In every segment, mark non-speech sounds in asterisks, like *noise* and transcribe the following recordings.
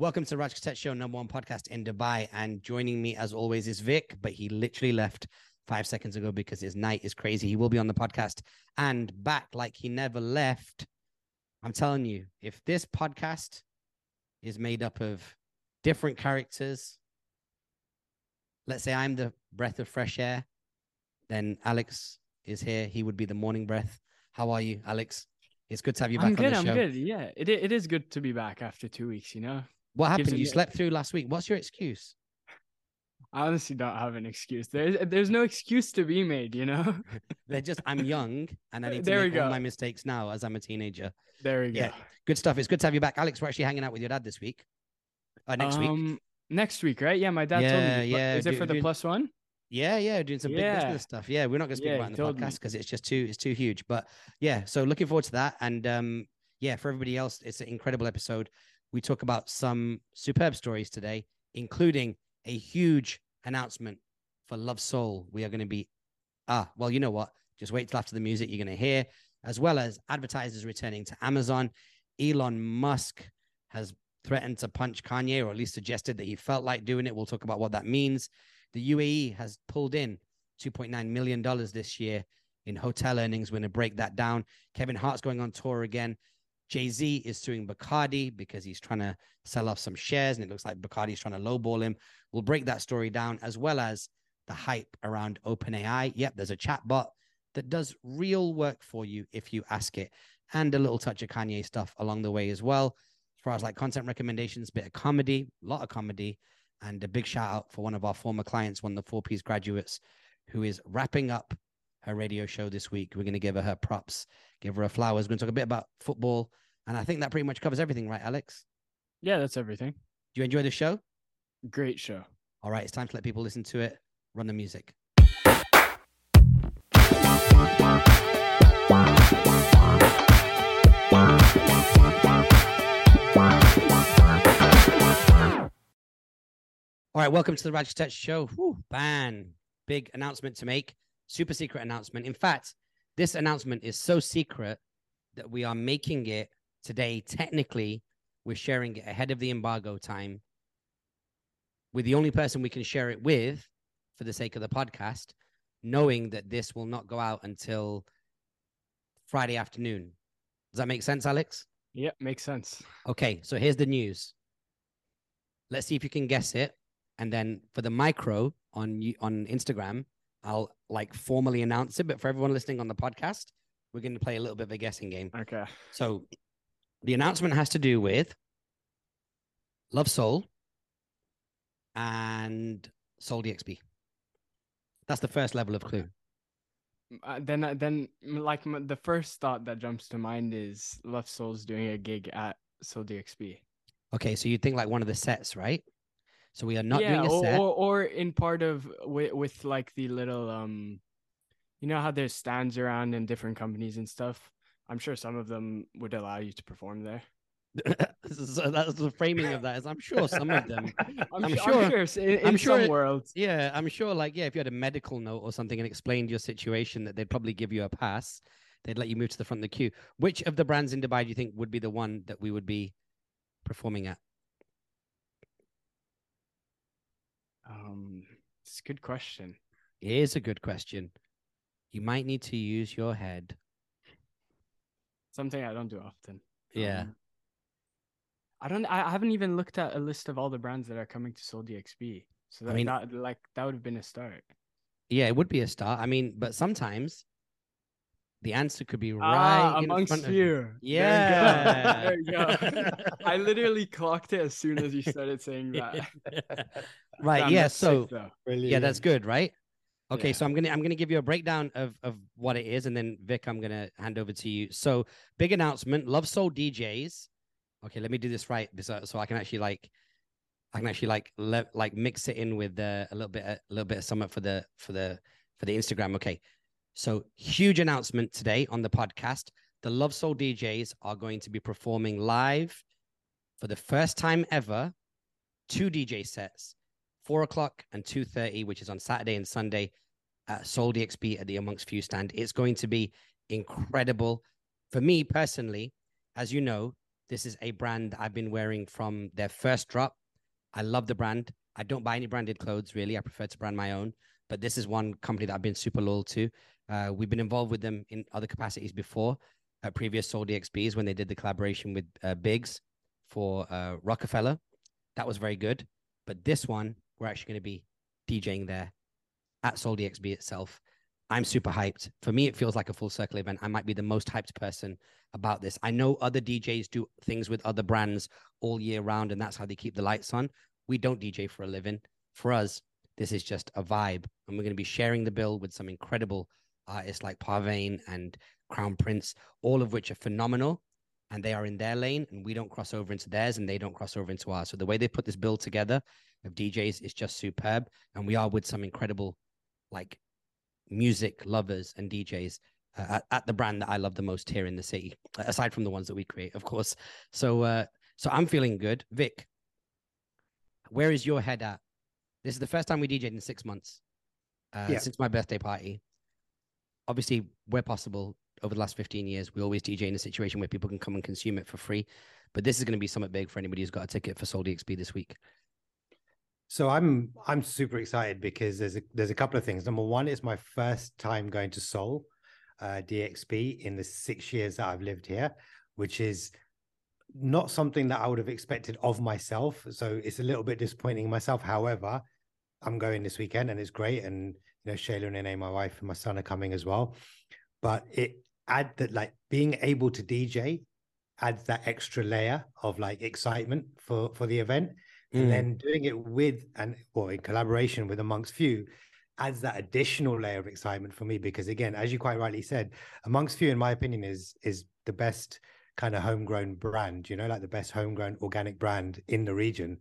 Welcome to Raj Kotecha Show, number one podcast in Dubai. And joining me, as always, is Vik, but he literally left five seconds ago because his night is crazy. He will be on the podcast and back like he never left. I'm telling you, if this podcast is made up of different characters, let's say I'm the breath of fresh air, then Alex is here. He would be the morning breath. How are you, Alex? It's good to have you back I'm good. on the I'm good. Yeah, it it is good to be back after two weeks. You know, What happened? You me- slept through last week. What's your excuse? I honestly don't have an excuse. There's there's no excuse to be made. You know. *laughs* They're just I'm young and I *laughs* need to There make all my mistakes now as I'm a teenager. there we go. Yeah. Good stuff. It's good to have you back, Alex. We're actually hanging out with your dad this week. Uh, next week. Um, Next week, right? Yeah, my dad told Yeah, me. But yeah, Is it do- for the do- plus one? Yeah, yeah, doing some big business stuff. Yeah, we're not going to speak Yeah, about it in the podcast because it's just too it's too huge. But yeah, so looking forward to that. And um, yeah, for everybody else, it's an incredible episode. We talk about some superb stories today, including a huge announcement for Lovesoul. We are going to be ah, well, you know what? Just wait till after the music you're going to hear, as well as advertisers returning to Amazon. Elon Musk has threatened to punch Kanye, or at least suggested that he felt like doing it. We'll talk about what that means. The UAE has pulled in $2.9 million this year in hotel earnings. We're going to break that down. Kevin Hart's going on tour again. Jay Z is suing Bacardi because he's trying to sell off some shares, and it looks like Bacardi's trying to lowball him. We'll break that story down, as well as the hype around OpenAI. Yep, there's a chat bot that does real work for you if you ask it, and a little touch of Kanye stuff along the way as well. As far as like content recommendations, bit of comedy, a lot of comedy, and a big shout out for one of our former clients, one of the four P's graduates, who is wrapping up her radio show this week. We're going to give her her props, give her her flowers. We're going to talk a bit about football, and I think that pretty much covers everything, right, Alex? Yeah, that's everything. Do you enjoy the show? Great show. All right, it's time to let people listen to it. Run the music. All right, welcome to the Raj Kotecha Show. Whew, ban, big announcement to make, super secret announcement. In fact, this announcement is so secret that we are making it today. Technically, we're sharing it ahead of the embargo time with the only person we can share it with for the sake of the podcast, knowing that this will not go out until Friday afternoon. Does that make sense, Alex? Yep, makes sense. Okay, so here's the news. Let's see if you can guess it. And then for the micro on on Instagram, I'll like formally announce it. But for everyone listening on the podcast, we're going to play a little bit of a guessing game. Okay. So the announcement has to do with Lovesoul and Sole DXB. That's the first level of clue. Uh, then, uh, then, like m- the first thought that jumps to mind is Lovesoul's doing a gig at Sole DXB. Okay, so you think like one of the sets, right? So we are not yeah, doing a or, set. or or in part of with with like the little um, you know how there's stands around in different companies and stuff. I'm sure some of them would allow you to perform there. *laughs* so that's the framing of that. Is I'm sure some of them. *laughs* I'm, I'm su- sure- I'm sure in, I'm sure some worlds. Yeah, I'm sure. Like, yeah, if you had a medical note or something and explained your situation, that they'd probably give you a pass. They'd let you move to the front of the queue. Which of the brands in Dubai do you think would be the one that we would be performing at? Um, it's a good question. It is a good question. You might need to use your head. Something I don't do often. Yeah. Um, I don't. I I haven't even looked at a list of all the brands that are coming to Sole DXB. So that, mean- that like that would have been a start. Yeah, it would be a start. I mean, but sometimes the answer could be right ah, in amongst front of you. Yeah. There you go. There you go. I literally clocked it as soon as you started saying that. *laughs* right. Damn, yeah. So sick, yeah, that's good, right? Okay, Yeah. so I'm gonna I'm gonna give you a breakdown of of what it is, and then Vik, I'm gonna hand over to you. So big announcement: Lovesoul DJs. Okay, let me do this right so, so I can actually like I can actually like le- like mix it in with uh, a little bit a little bit of something for the for the for the Instagram. Okay, so huge announcement today on the podcast: the Lovesoul DJs are going to be performing live for the first time ever, two DJ sets four o'clock and two thirty, which is on Saturday and Sunday at Sole DXB at the Amongst Few stand. It's going to be incredible for me personally. As you know, This is a brand I've been wearing from their first drop. I love the brand. I don't buy any branded clothes really. I prefer to brand my own. But this is one company that I've been super loyal to. Uh, we've been involved with them in other capacities before at previous Sole DXBs when they did the collaboration with uh, Biggs for uh, Roc-A-Fella. That was very good. But this one, we're actually going to be DJing there at Sole DXB itself. I'm super hyped. For me, it feels like a full circle event. I might be the most hyped person about this. I know other DJs do things with other brands all year round, and that's how they keep the lights on. We don't DJ for a living. For us, this is just a vibe. And we're going to be sharing the bill with some incredible artists like Parvane and Crown Prince, all of which are phenomenal. And they are in their lane, and we don't cross over into theirs, and they don't cross over into ours. So the way they put this bill together of DJs is just superb. And we are with some incredible, like, music lovers and DJs uh, at, at, the brand that I love the most here in the city, aside from the ones that we create, of course. So, uh, so I'm feeling good. Vik, where is your head at? This is the first time we DJed in six months uh, yeah. since my birthday party. Obviously, where possible, over the last 15 years, we always DJ in a situation where people can come and consume it for free. But this is going to be something big for anybody who's got a ticket for Sole DXB this week. So I'm I'm super excited because there's a there's a couple of things. Number one, it's my first time going to Sole uh, DXB in the six years that I've lived here, which is not something that I would have expected of myself. So it's a little bit disappointing myself. However, I'm going this weekend and it's great. And you know, Shayla and Nene, my wife and my son are coming as well. But it add that like being able to DJ adds that extra layer of like excitement for for the event. Mm. And then doing it with and or in collaboration with amongst few adds that additional layer of excitement for me because again as you quite rightly said amongst few in my opinion is is the best kind of homegrown brand you know like the best homegrown organic brand in the region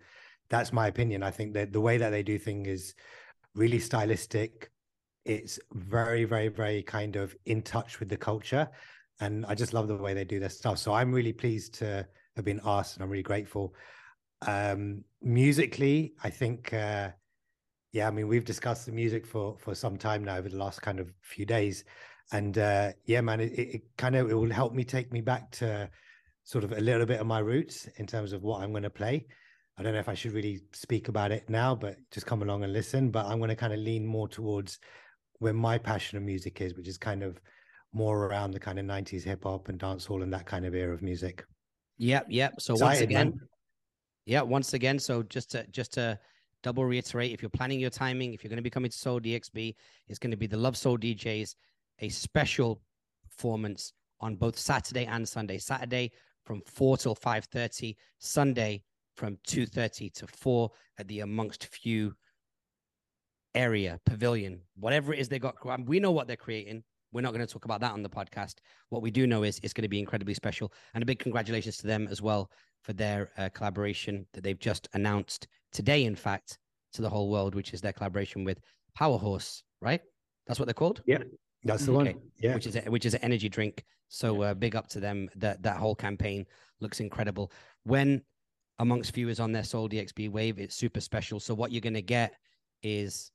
that's my opinion. I think that the way that they do things is really stylistic. It's very very very kind of in touch with the culture and i just love the way they do their stuff. So i'm really pleased to have been asked and i'm really grateful. Um musically i think uh yeah, I mean, we've discussed the music for for some time now over the last kind of few days, and uh, yeah, man, it, it kind of it will help me take me back to sort of a little bit of my roots in terms of what I'm going to play. I don't know if I should really speak about it now, but just come along and listen. But I'm going to kind of lean more towards where my passion of music is, which is kind of more around the kind of 90s hip hop and dancehall and that kind of era of music. Yep, yep. So Excited, once again, man. yeah, once again, so just to just to double reiterate if you're planning your timing, if you're going to be coming to Sole DXB, it's going to be the Lovesoul DJs, a special performance on both Saturday and Sunday. Saturday from 4 till 5.30, Sunday from 2.30 to 4 at the Amongst Few area, pavilion, whatever it is they got. We know what they're creating. We're not going to talk about that on the podcast. What we do know is it's going to be incredibly special. And a big congratulations to them as well for their uh, collaboration that they've just announced today, in fact, to the whole world, which is their collaboration with Power Horse, right? That's what they're called. Yeah, that's the okay. one. Yeah, which is a, which is an energy drink. So uh, big up to them. That that whole campaign looks incredible. When amongst viewers on their Sole DXB wave, it's super special. So what you're gonna get is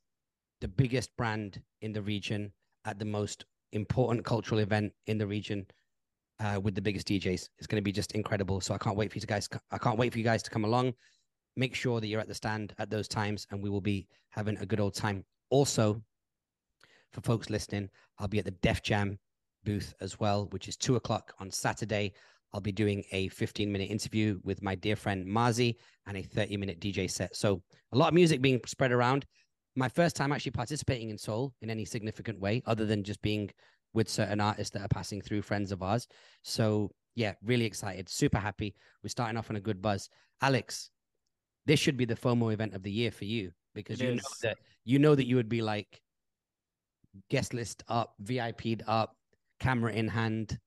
the biggest brand in the region at the most important cultural event in the region uh, with the biggest DJs. It's going to be just incredible. So I can't wait for you guys. I can't wait for you guys to come along. Make sure that you're at the stand at those times, and we will be having a good old time. Also, for folks listening, I'll be at the Def Jam booth as well, which is two o'clock on Saturday. I'll be doing a 15 minute interview with my dear friend Marzi and a 30 minute DJ set. So a lot of music being spread around. My first time actually participating in Sole in any significant way, other than just being with certain artists that are passing through friends of ours. So yeah, really excited, super happy. We're starting off on a good buzz. Alex, this should be the FOMO event of the year for you because it you is. know that you know that you would be like guest list up, VIP'd up, camera in hand.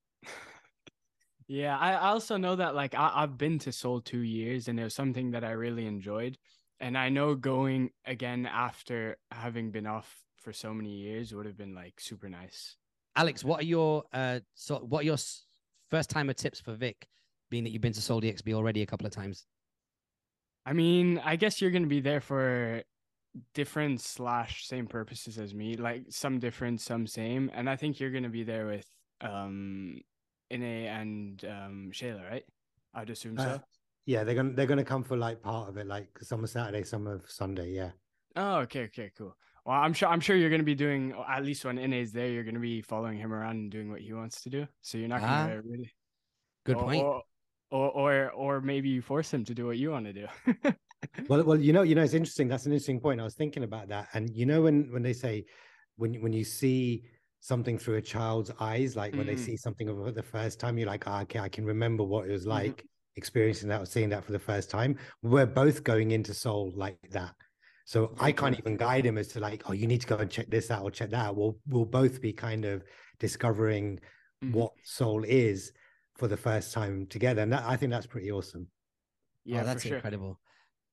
Yeah, I also know that like I, I've been to Sole two years and it was something that I really enjoyed. And I know going again after having been off for so many years would have been like super nice. Alex, what are your uh so what are your first timer tips for Vik, being that you've been to Sole DXB already a couple of times? I mean, I guess you're gonna be there for different slash same purposes as me, like some different, some same, and I think you're gonna be there with um Ine and um Shayla, right? I'd assume Uh, so. yeah, they're gonna they're gonna come for like part of it, like some of Saturday, some of Sunday. Yeah. Oh, okay, okay, cool. Well, I'm sure I'm sure you're gonna be doing at least when Ine is there, you're gonna be following him around and doing what he wants to do. So you're not Ah, gonna really Good or, point. Or, or or or maybe you force him to do what you want to do. *laughs* Well, well, you know, you know, it's interesting. That's an interesting point. I was thinking about that, and you know, when when they say when when you see something through a child's eyes, like when they Mm. see something for the first time, you're like, ah, okay, I can remember what it was Mhm. like experiencing that or seeing that for the first time. We're both going into Sole like that. So I can't true. even guide him as to like, oh, you need to go and check this out or check that out. We'll we'll both be kind of discovering Mhm. what Sole is for the first time together. And that I think that's pretty awesome. yeah, oh, that's for sure. incredible.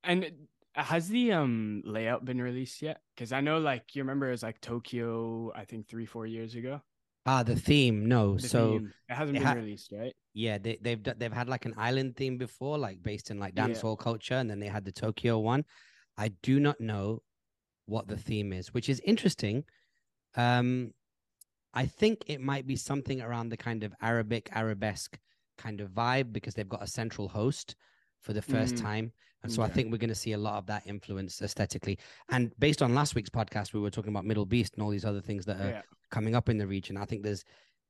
And has the um layout been released yet? Because I know, like, you remember it was like Tokyo, I think three, four years ago. Ah, the theme. No, The so theme. it hasn't it been ha- released, right? yeah, they, they've they've had like an island theme before, like based in like Yeah. dancehall culture, and then they had the Tokyo one. I do not know what the theme is, which is interesting. Um, I think it might be something around the kind of Arabic arabesque kind of vibe because they've got a central host for the first Mm, time. And so I think we're going to see a lot of that influence aesthetically. And based on last week's podcast, we were talking about Middle Beast and all these other things that are Yeah. coming up in the region. I think there's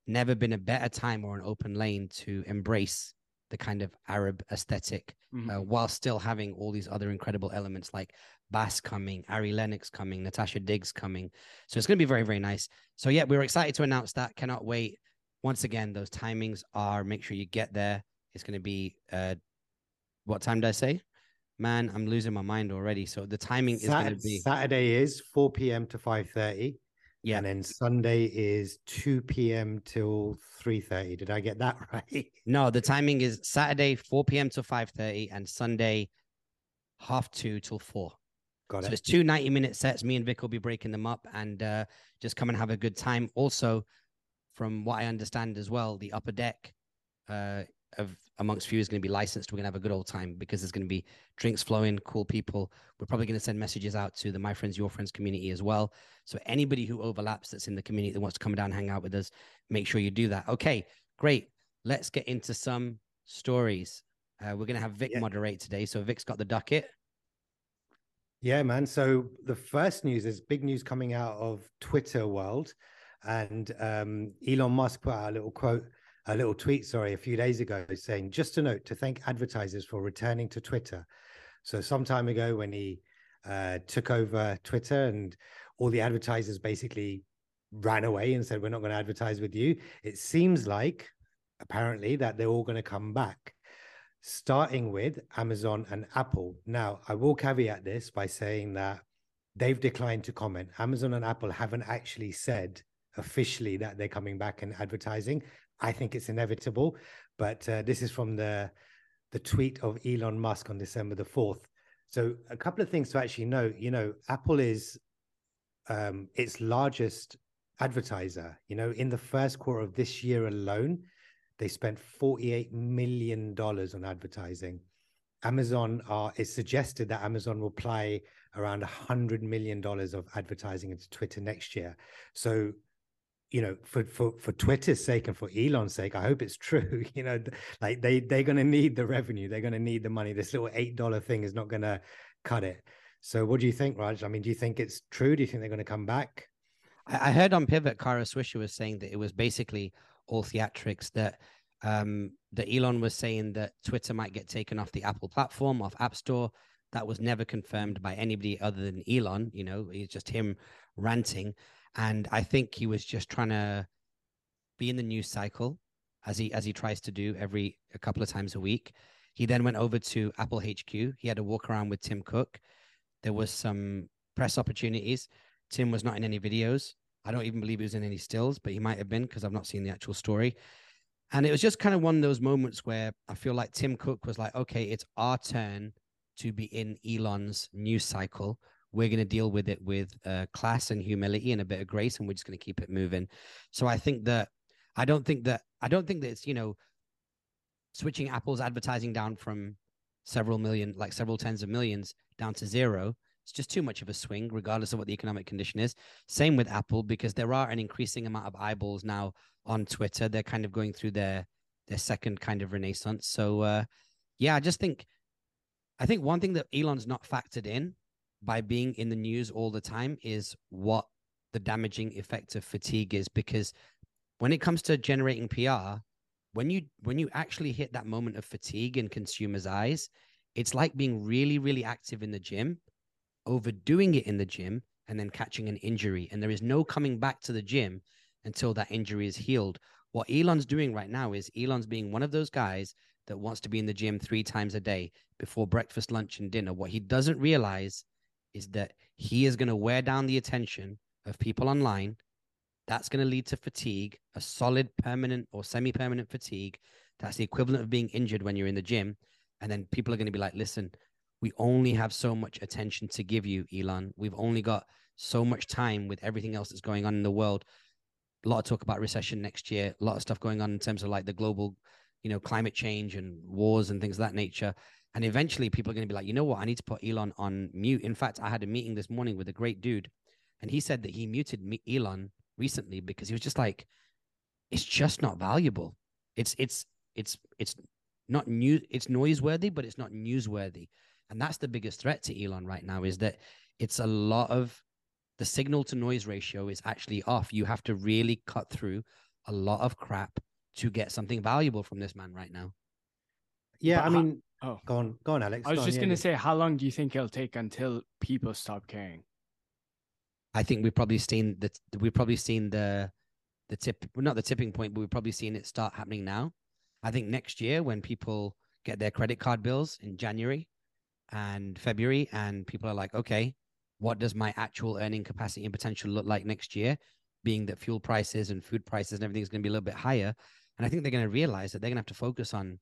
never been a better time or an open lane to embrace the kind of Arab aesthetic Mhm. uh, while still having all these other incredible elements like Bas coming, Ari Lennox coming, Natasha Diggs coming. So it's going to be very, very nice. So yeah, we're excited to announce that. Cannot wait. Once again, those timings are make sure you get there. It's going to be uh, what time did I say? Man, I'm losing my mind already. So the timing is going to be Saturday is 4 p.m. to 5:30. yeah. And then Sunday is 2 p.m. till 3:30. Did I get that *laughs* right? No, the timing is Saturday 4 p.m. to 5:30 and Sunday half two till four. Got it. So it. it's two 90 minute sets. Me and Vik will be breaking them up and uh, just come and have a good time. Also, from what I understand as well, the upper deck uh, of amongst few is going to be licensed. We're going to have a good old time because there's going to be drinks flowing, cool people. We're probably going to send messages out to the My Friends, Your Friends community as well. So anybody who overlaps that's in the community that wants to come down and hang out with us, make sure you do that. Okay, great. Let's get into some stories. Uh, we're going to have Vik Yeah. moderate today. So Vik's got the docket. Yeah, man. So the first news is big news coming out of Twitter world, and um, Elon Musk put out a little quote, a little tweet, sorry, a few days ago, saying just a note to thank advertisers for returning to Twitter. So some time ago, when he uh, took over Twitter, and all the advertisers basically ran away and said, "We're not going to advertise with you." It seems like, apparently, that they're all going to come back starting with Amazon and Apple. Now, I will caveat this by saying that they've declined to comment. Amazon and Apple haven't actually said officially that they're coming back and advertising. I think it's inevitable, but uh, this is from the the tweet of Elon Musk on December the 4th. So, a couple of things to actually note, you know, Apple is um, its largest advertiser. You know, in the first quarter of this year alone, they spent $48 million on advertising. Amazon are suggested that Amazon will apply around a $100 million of advertising into Twitter next year. So, you know, for for for Twitter's sake and for Elon's sake, I hope it's true. *laughs* You know, like they they're gonna need the revenue, they're gonna need the money. This little eight dollar thing is not gonna cut it. So, what do you think, Raj? I mean, do you think it's true? Do you think they're gonna come back? I, I heard on Pivot, Kara Swisher was saying that it was basically all theatrics that um that Elon was saying that Twitter might get taken off the Apple platform, off App Store. That was never confirmed by anybody other than Elon. You know, it's just him ranting. And I think he was just trying to be in the news cycle as he as he tries to do every a couple of times a week. He then went over to Apple HQ. He had a walk around with Tim Cook. There was some press opportunities. Tim was not in any videos. I don't even believe he was in any stills, but he might have been because I've not seen the actual story. And it was just kind of one of those moments where I feel like Tim Cook was like, okay, it's our turn to be in Elon's news cycle. We're going to deal with it with uh, class and humility and a bit of grace, and we're just going to keep it moving. So I think that I don't think that I don't think that it's you know switching Apple's advertising down from several million, like several tens of millions, down to zero. It's just too much of a swing, regardless of what the economic condition is. Same with Apple, because there are an increasing amount of eyeballs now on Twitter. They're kind of going through their their second kind of renaissance. So uh, yeah, I just think I think one thing that Elon's not factored in by being in the news all the time is what the damaging effect of fatigue is because when it comes to generating PR, when you when you actually hit that moment of fatigue in consumers' eyes, it's like being really, really active in the gym, overdoing it in the gym, and then catching an injury. And there is no coming back to the gym until that injury is healed. What Elon's doing right now is Elon's being one of those guys that wants to be in the gym three times a day before breakfast, lunch, and dinner. What he doesn't realize is that he is going to wear down the attention of people online. That's going to lead to fatigue, a solid, permanent, or semi permanent fatigue. That's the equivalent of being injured when you're in the gym. And then people are going to be like, listen, we only have so much attention to give you, Elon. We've only got so much time with everything else that's going on in the world. A lot of talk about recession next year, a lot of stuff going on in terms of like the global, you know, climate change and wars and things of that nature. And eventually people are going to be like, you know what? I need to put Elon on mute. In fact, I had a meeting this morning with a great dude, and he said that he muted me, Elon recently because he was just like, it's just not valuable. It's, it's, it's, it's not new, it's noiseworthy, but it's not newsworthy. And that's the biggest threat to Elon right now is that it's a lot of the signal to noise ratio is actually off. You have to really cut through a lot of crap to get something valuable from this man right now. Yeah, But I mean, Oh, go on, go on, Alex. I was Go just gonna yeah. say, how long do you think it'll take until people stop caring? I think we've probably seen that we've probably seen the the tip well, not the tipping point, but we've probably seen it start happening now. I think next year when people get their credit card bills in January and February and people are like, okay, what does my actual earning capacity and potential look like next year? Being that fuel prices and food prices and everything is going to be a little bit higher. And I think they're going to realize that they're going to have to focus on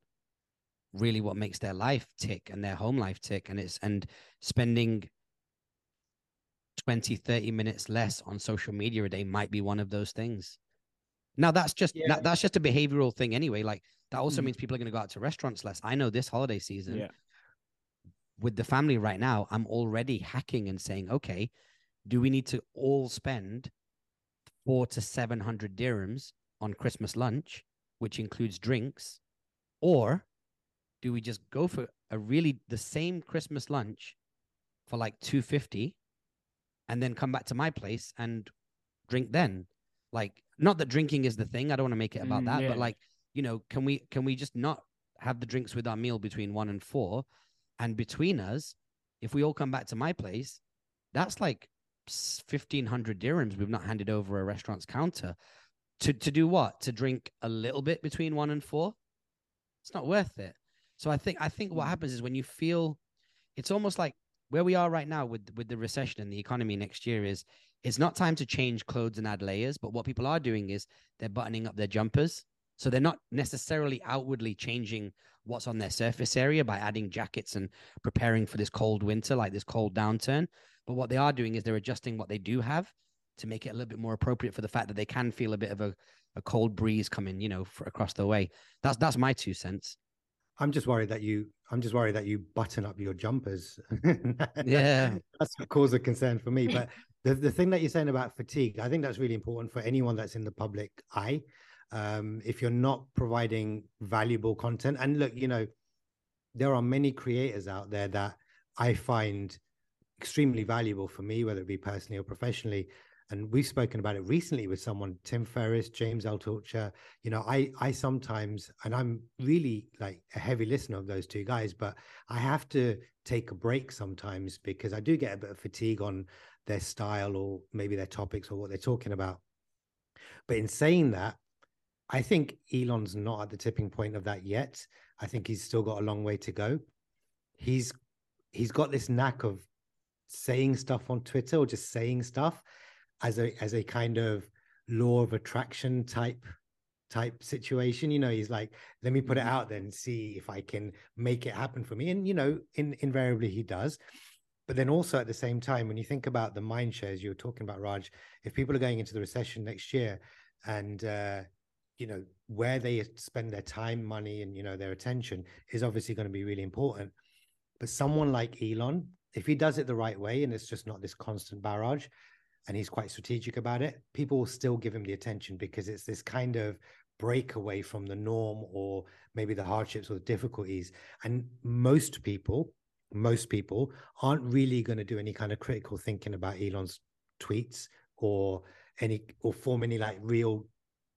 really what makes their life tick and their home life tick. And it's and spending 20 30 minutes less on social media a day might be one of those things now that's just Yeah. that, that's just a behavioral thing anyway like that also Mhm. means people are going to go out to restaurants less i know this holiday season Yeah. with the family right now i'm already hacking and saying okay do we need to all spend four to seven hundred dirhams on christmas lunch which includes drinks or do we just go for a really the same christmas lunch for like 250 and then come back to my place and drink then? Like not that drinking is the thing i don't want to make it about Mm, that yeah. but like you know can we can we just not have the drinks with our meal between one and four? And between us if we all come back to my place that's like 1500 dirhams we've not handed over a restaurant's counter. To to do what? To drink a little bit between one and four? It's not worth it so i think i think what mm. happens is when you feel it's almost like where we are right now with with the recession and the economy next year is it's not time to change clothes and add layers but what people are doing is they're buttoning up their jumpers. So they're not necessarily outwardly changing what's on their surface area by adding jackets and preparing for this cold winter like this cold downturn. But what they are doing is they're adjusting what they do have to make it a little bit more appropriate for the fact that they can feel a bit of a, a cold breeze coming you know for, across the way. That's that's my two cents I'm just worried that you. I'm just worried that you button up your jumpers. Yeah. *laughs* that's a cause of concern for me. But the the thing that you're saying about fatigue, I think that's really important for anyone that's in the public eye. Um, if you're not providing valuable content, and look, you know, there are many creators out there that I find extremely valuable for me, whether it be personally or professionally. And we've spoken about it recently with someone, Tim Ferriss, James L. You know, I I sometimes, and I'm really like a heavy listener of those two guys, but I have to take a break sometimes because I do get a bit of fatigue on their style or maybe their topics or what they're talking about. But in saying that, I think Elon's not at the tipping point of that yet. I think he's still got a long way to go. He's he's got this knack of saying stuff on Twitter or just saying stuff as a as a kind of law of attraction type type situation. You know, he's like, let me put it out there and see if I can make it happen for me. And you know, in, invariably he does. But then also at the same time, when you think about the mind shares you were talking about, Raj, if people are going into the recession next year and uh, you know, where they spend their time, money, and you know, their attention is obviously going to be really important. But someone like Elon, if he does it the right way and it's just not this constant barrage, and he's quite strategic about it, people will still give him the attention because it's this kind of break away from the norm or maybe the hardships or the difficulties. And most people, most people aren't really going to do any kind of critical thinking about Elon's tweets or any or form any like real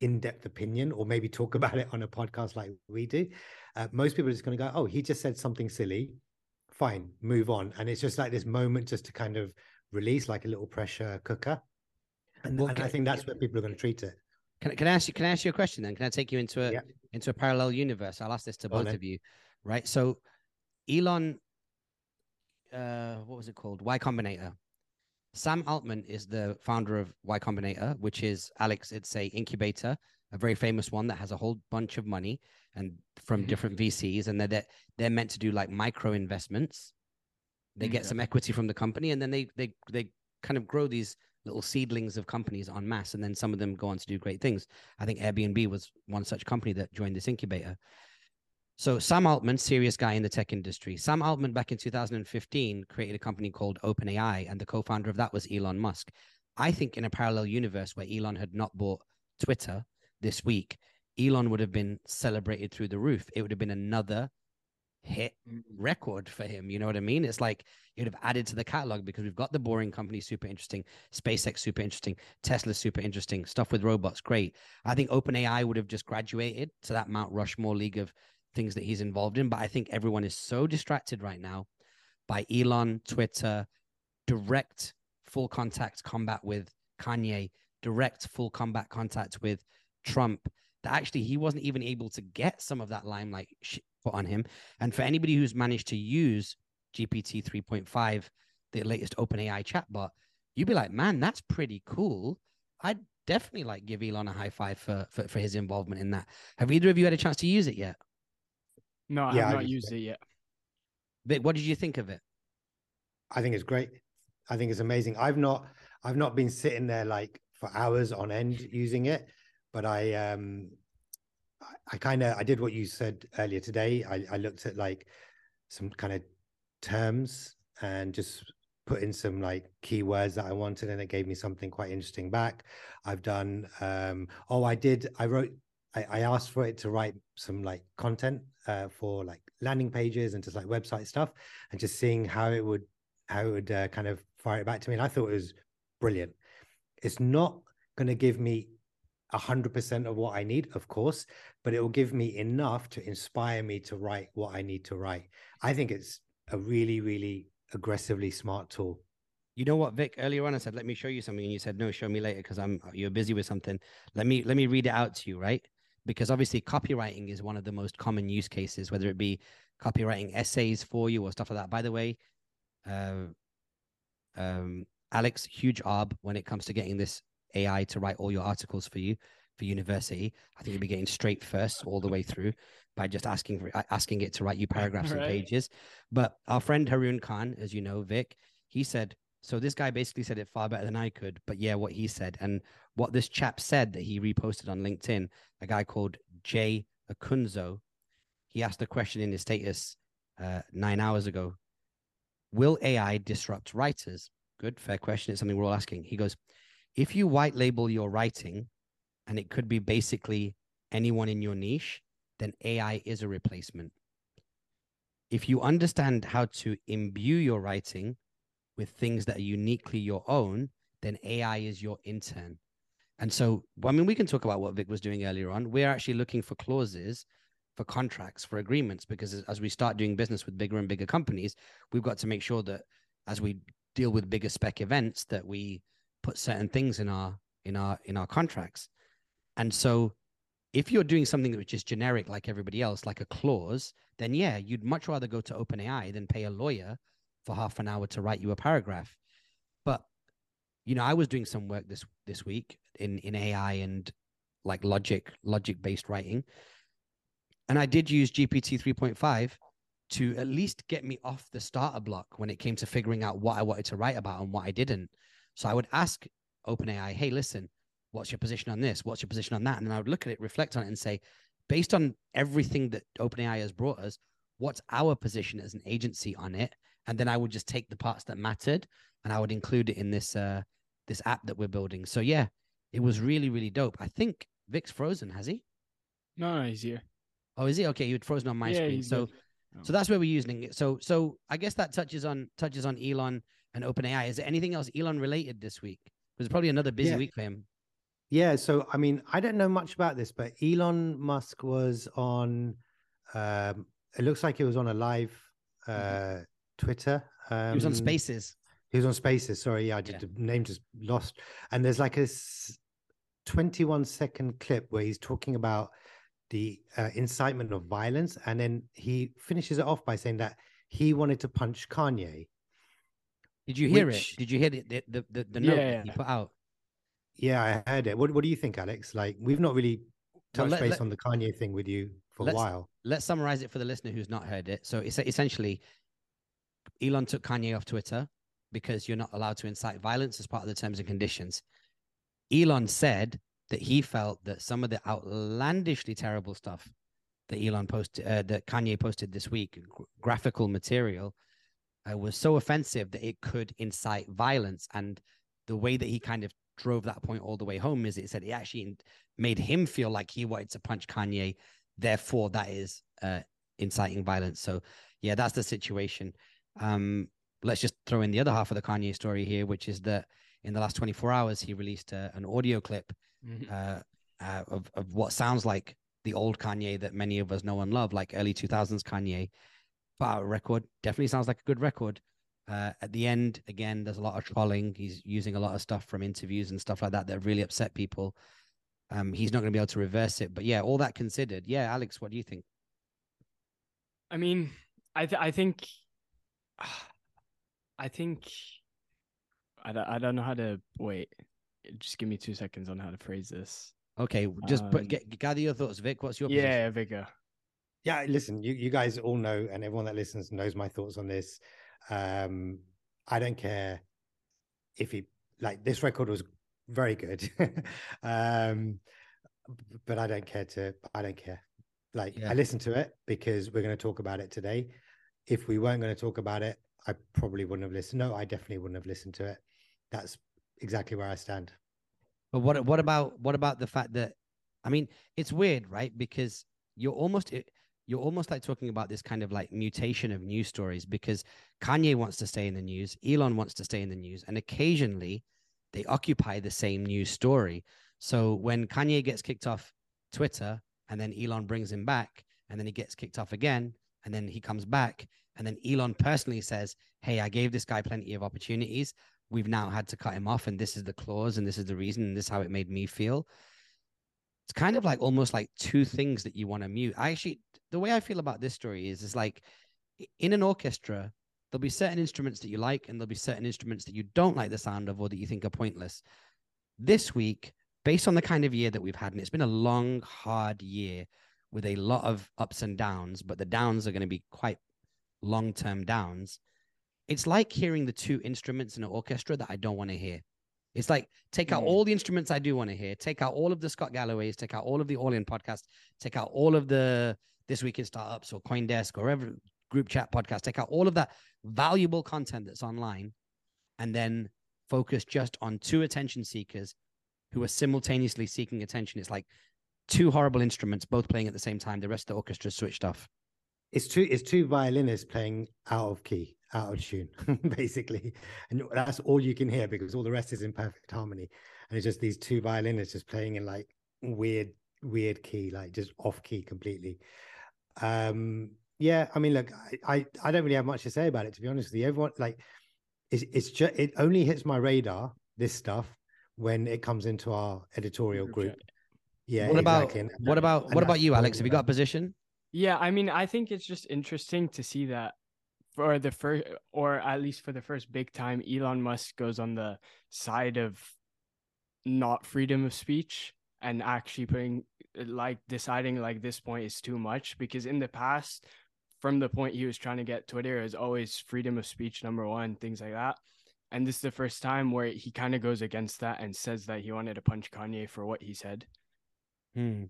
in-depth opinion or maybe talk *laughs* about it on a podcast like we do. Uh, most people are just going to go oh he just said something silly. Fine move on. And it's just like this moment just to kind of release like a little pressure cooker. And, well, and i think that's where people are going to treat it. Can, can I ask you can I ask you a question then? Can I take you into a yeah. into a parallel universe? I'll ask this to both of you right? So Elon uh what was it called? Y Combinator. Sam Altman is the founder of Y Combinator, which is Alex. It's a incubator, a very famous one that has a whole bunch of money and from different *laughs* VCs, and they're they're meant to do like micro investments. They get some mm-hmm. equity from the company, and then they they they kind of grow these little seedlings of companies en masse, and then some of them go on to do great things. I think Airbnb was one such company that joined this incubator. So Sam Altman, serious guy in the tech industry. Sam Altman back in 2015 created a company called OpenAI, and the co-founder of that was Elon Musk. I think in a parallel universe where Elon had not bought Twitter this week, Elon would have been celebrated through the roof. It would have been another hit record for him. You know what I mean? It's like would have added to the catalog because we've got the boring company super interesting, SpaceX super interesting, Tesla super interesting, stuff with robots great. I think OpenAI would have just graduated to that Mount Rushmore league of things that he's involved in. But I think everyone is so distracted right now by Elon, Twitter, direct full contact combat with Kanye, direct full combat contact with Trump, that actually he wasn't even able to get some of that limelight put on him. And for anybody who's managed to use GPT 3.5, the latest OpenAI chatbot, you'd be like, man, that's pretty cool. I'd definitely like give Elon a high five for, for, for his involvement in that. Have either of you had a chance to use it yet? No, I yeah, have not used it. it yet. Vik, what did you think of it? I think it's great. I think it's amazing. I've not I've not been sitting there like for hours on end using it, but I um I, kind of I did what you said earlier today. I, I looked at like some kind of terms and just put in some like keywords that I wanted and it gave me something quite interesting back. I've done um oh I did I wrote I, I asked for it to write some like content uh, for like landing pages and just like website stuff, and just seeing how it would how it would uh, kind of fire it back to me. And I thought it was brilliant. It's not going to give me a hundred percent of what I need, of course, but it will give me enough to inspire me to write what I need to write. I think it's a really, really aggressively smart tool. You know what, Vik? Earlier on, I said, "Let me show you something," and you said, "No, show me later because I'm you're busy with something." Let me let me read it out to you, right? because obviously copywriting is one of the most common use cases, whether it be copywriting essays for you or stuff like that. By the way, uh, um, Alex, huge arb when it comes to getting this AI to write all your articles for you for university. I think you'll be getting straight first all the way through by just asking for asking it to write you *laughs* paragraphs right. and pages. But our friend Haroon Khan, as you know, Vik, he said so. This guy basically said it far better than I could. But yeah, what he said and what this chap said that he reposted on LinkedIn, a guy called Jay Acunzo, he asked a question in his status uh, nine hours ago. Will AI disrupt writers? Good, fair question. It's something we're all asking. He goes, if you white label your writing, and it could be basically anyone in your niche, then AI is a replacement. If you understand how to imbue your writing with things that are uniquely your own, then AI is your intern. And so, I mean, we can talk about what Vik was doing earlier on. We're actually looking for clauses for contracts, for agreements, because as, we start doing business with bigger and bigger companies, we've got to make sure that as we deal with bigger spec events, that we put certain things in our in our in our contracts. And so, if you're doing something which is generic, like everybody else, like a clause, then yeah, you'd much rather go to OpenAI than pay a lawyer for half an hour to write you a paragraph But you know, I was doing some work this this week in in AI and like logic logic based writing, and I did use GPT three point five to at least get me off the starter block when it came to figuring out what I wanted to write about and what I didn't. So I would ask OpenAI, "Hey, listen, what's your position on this? What's your position on that?" And then I would look at it, reflect on it, and say, based on everything that OpenAI has brought us, what's our position as an agency on it? And then I would just take the parts that mattered and I would include it in this uh, this app that we're building. So yeah, it was really really dope. I think Vik's frozen, has he? No, no, he's here. Oh, is he? Okay, you had frozen on my yeah, screen. So good. Oh. so that's where we're using it. So so I guess that touches on touches on Elon and OpenAI. Is there anything else Elon related this week? Because probably another busy Yeah. week for him. Yeah, so I mean, I don't know much about this, but Elon Musk was on. Um, it looks like he was on a live uh, Twitter. Um, Mm-hmm. He was on Spaces. He was on Spaces. Sorry, yeah, I Yeah. did the name just lost. And there's like a 21 second clip where he's talking about the uh, incitement of violence, and then he finishes it off by saying that he wanted to punch Kanye. Did you hear Which- it? Did you hear the the the, the, the note Yeah, he put out? Yeah, I heard it. What What do you think, Alex? Like, we've not really Well, touched let- base let- on the Kanye thing with you for a while. Let's summarize it for the listener who's not heard it. So it's essentially Elon took Kanye off Twitter because you're not allowed to incite violence as part of the terms and conditions. Elon said that he felt that some of the outlandishly terrible stuff that Elon posted, uh, that Kanye posted this week, gr- graphical material, uh, was so offensive that it could incite violence. And the way that he kind of drove that point all the way home is it said it actually made him feel like he wanted to punch Kanye. Therefore, that is uh, inciting violence. So, yeah, that's the situation. Um, let's just throw in the other half of the Kanye story here, which is that in the last 24 hours, he released uh, an audio clip Mhm. uh, uh, of, of what sounds like the old Kanye that many of us know and love, like early 2000s Kanye. But a record definitely sounds like a good record. Uh, at the end, again, there's a lot of trolling. He's using a lot of stuff from interviews and stuff like that that really upset people. Um, he's not going to be able to reverse it. But yeah, all that considered, yeah, Alex, what do you think? I mean, I th- I think, I think, I don't, I don't know how to wait. Just give me two seconds on how to phrase this. Okay, just put, Um, get, gather your thoughts, Vik. What's your Yeah, Vigor. Yeah, listen, you, you guys all know, and everyone that listens knows my thoughts on this. Um, I don't care if he like this record was very good. *laughs* um, but I don't care to I don't care. Like Yeah. I listened to it because we're going to talk about it today. If we weren't going to talk about it, I probably wouldn't have listened. No, I definitely wouldn't have listened to it. That's exactly where I stand. But what what about what about the fact that I mean it's weird, right? Because you're almost you're almost like talking about this kind of like mutation of news stories because Kanye wants to stay in the news, Elon wants to stay in the news, and occasionally they occupy the same news story. So when Kanye gets kicked off Twitter and then Elon brings him back and then he gets kicked off again and then he comes back and then Elon personally says, "Hey, I gave this guy plenty of opportunities. We've now had to cut him off and this is the clause and this is the reason and this is how it made me feel. It's kind of like almost like two things that you want to mute. I actually the way i feel about this story is is like in an orchestra there'll be certain instruments that you like and there'll be certain instruments that you don't like the sound of or that you think are pointless this week based on the kind of year that we've had and it's been a long hard year with a lot of ups and downs but the downs are going to be quite long term downs it's like hearing the two instruments in an orchestra that I don't want to hear. It's like take out Mm. all the instruments I do want to hear, take out all of the Scott Galloways, take out all of the All In podcast, take out all of the This Week in Startups or CoinDesk or every group chat podcast, take out all of that valuable content that's online, and then focus just on two attention seekers who are simultaneously seeking attention. It's like two horrible instruments both playing at the same time. The rest of the orchestra switched off. It's two it's two violinists playing out of key, out of tune, *laughs* basically. And that's all you can hear because all the rest is in perfect harmony. And it's just these two violinists just playing in like weird, weird key, like just off key completely. Um, yeah, I mean, look, I, I, I don't really have much to say about it, to be honest with you. Everyone like it's it's just it only hits my radar, this stuff, when it comes into our editorial Group group. Yeah. what about exactly. And- what about and what about you, Alex? Have you got a position? Yeah, I mean, I think it's just interesting to see that for the first, or at least for the first big time, Elon Musk goes on the side of not freedom of speech and actually putting, like, deciding like this point is too much. Because in the past, from the point he was trying to get Twitter, is always freedom of speech number one, things like that. And this is the first time where he kind of goes against that and says that he wanted to punch Kanye for what he said. Hmm.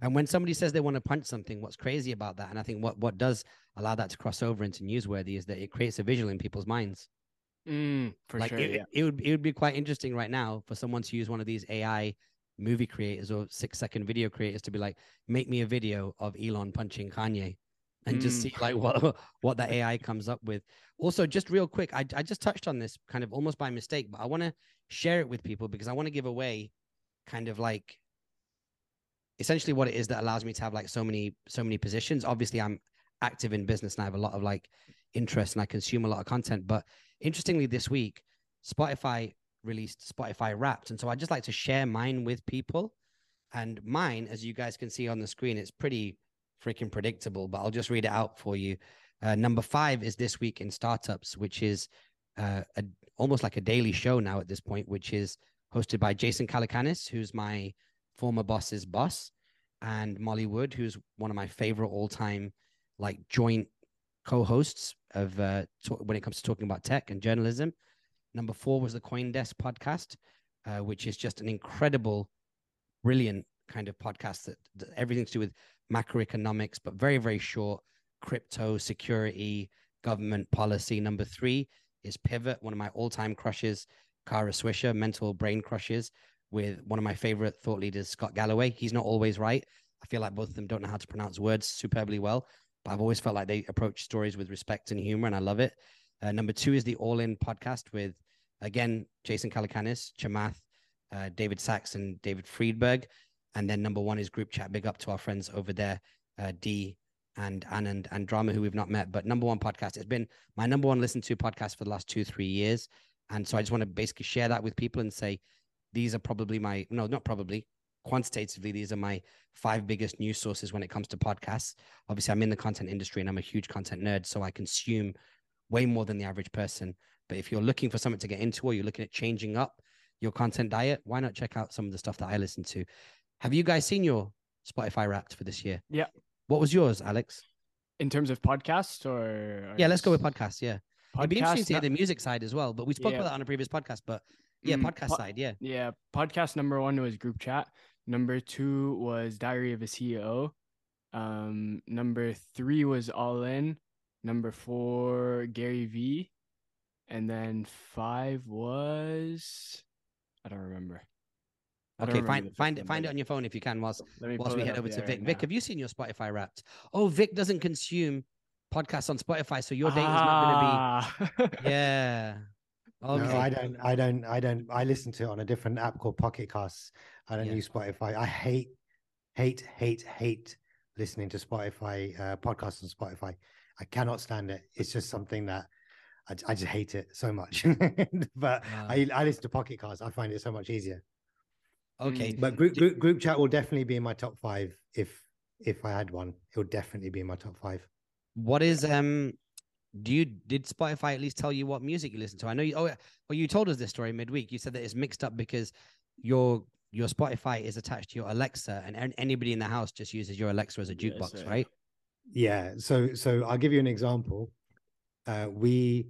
And when somebody says they want to punch something, what's crazy about that? And I think what what does allow that to cross over into newsworthy is that it creates a visual in people's minds. Mm, for like sure. it, yeah. it would it would be quite interesting right now for someone to use one of these AI movie creators or six second video creators to be like, make me a video of Elon punching Kanye and just Mm. see like what *laughs* what the AI comes up with. Also, just real quick, I, I just touched on this kind of almost by mistake, but I want to share it with people because I want to give away kind of like essentially what it is that allows me to have like so many so many positions. Obviously, I'm active in business and I have a lot of like interest and I consume a lot of content. But interestingly, this week, Spotify released Spotify Wrapped, and so I just like to share mine with people. And mine, as you guys can see on the screen, it's pretty freaking predictable. But I'll just read it out for you. Uh, number five is this week in startups, which is uh, a, almost like a daily show now at this point, which is hosted by Jason Calacanis, who's my former boss's boss, and Molly Wood, who's one of my favorite all-time like joint co-hosts of uh, to- when it comes to talking about tech and journalism. Number four was the CoinDesk podcast, uh, which is just an incredible, brilliant kind of podcast that, that everything to do with macroeconomics, but very very short. Crypto, security, government policy. Number three is Pivot, one of my all-time crushes. Kara Swisher, mental brain crushes with one of my favorite thought leaders, Scott Galloway. He's not always right. I feel like both of them don't know how to pronounce words superbly well, but I've always felt like they approach stories with respect and humor, and I love it. Uh, number two is the All In podcast with, again, Jason Calacanis, Chamath, uh, David Sacks, and David Friedberg. And then number one is Group Chat. Big up to our friends over there, uh, D and Anand and Drama, who we've not met. But number one podcast, it's been my number one listened to podcast for the last two, three years. And so I just want to basically share that with people and say, these are probably my, no, not probably, quantitatively, these are my five biggest news sources when it comes to podcasts. Obviously, I'm in the content industry and I'm a huge content nerd. So I consume way more than the average person. But if you're looking for something to get into or you're looking at changing up your content diet, why not check out some of the stuff that I listen to? Have you guys seen your Spotify wrapped for this year? Yeah. What was yours, Alex? In terms of podcasts or, or Yeah, let's go with podcasts. Yeah. It'd be interesting to hear the music side as well, but we spoke Yeah. about that on a previous podcast. But yeah, Mm, podcast po- side. Yeah. Yeah, podcast number one was group chat. Number two was Diary of a CEO. Um, number three was All In. Number four, Gary V. And then five was I don't remember. I don't Okay, remember find find it find it on your phone if you can whilst whilst we head over to Vik. right Vik, have you seen your Spotify wrapped? Oh, Vik doesn't consume podcasts on Spotify, so your data is not Ah. going to be. Yeah. Okay. No, I don't. I don't. I don't. I listen to it on a different app called Pocket Casts. I don't Yeah. use Spotify. I hate, hate, hate, hate listening to Spotify uh, podcasts on Spotify. I cannot stand it. It's just something that I, I just hate it so much. *laughs* but Wow. I, I listen to Pocket Casts. I find it so much easier. okay. But group, group group chat will definitely be in my top five if if I had one. It would definitely be in my top five. What is um? Do you did Spotify at least tell you what music you listen to? I know you. Oh, yeah, well, you told us this story midweek. You said that it's mixed up because your your Spotify is attached to your Alexa, and anybody in the house just uses your Alexa as a Yes, jukebox, sir. right? Yeah. So so I'll give you an example. Uh, we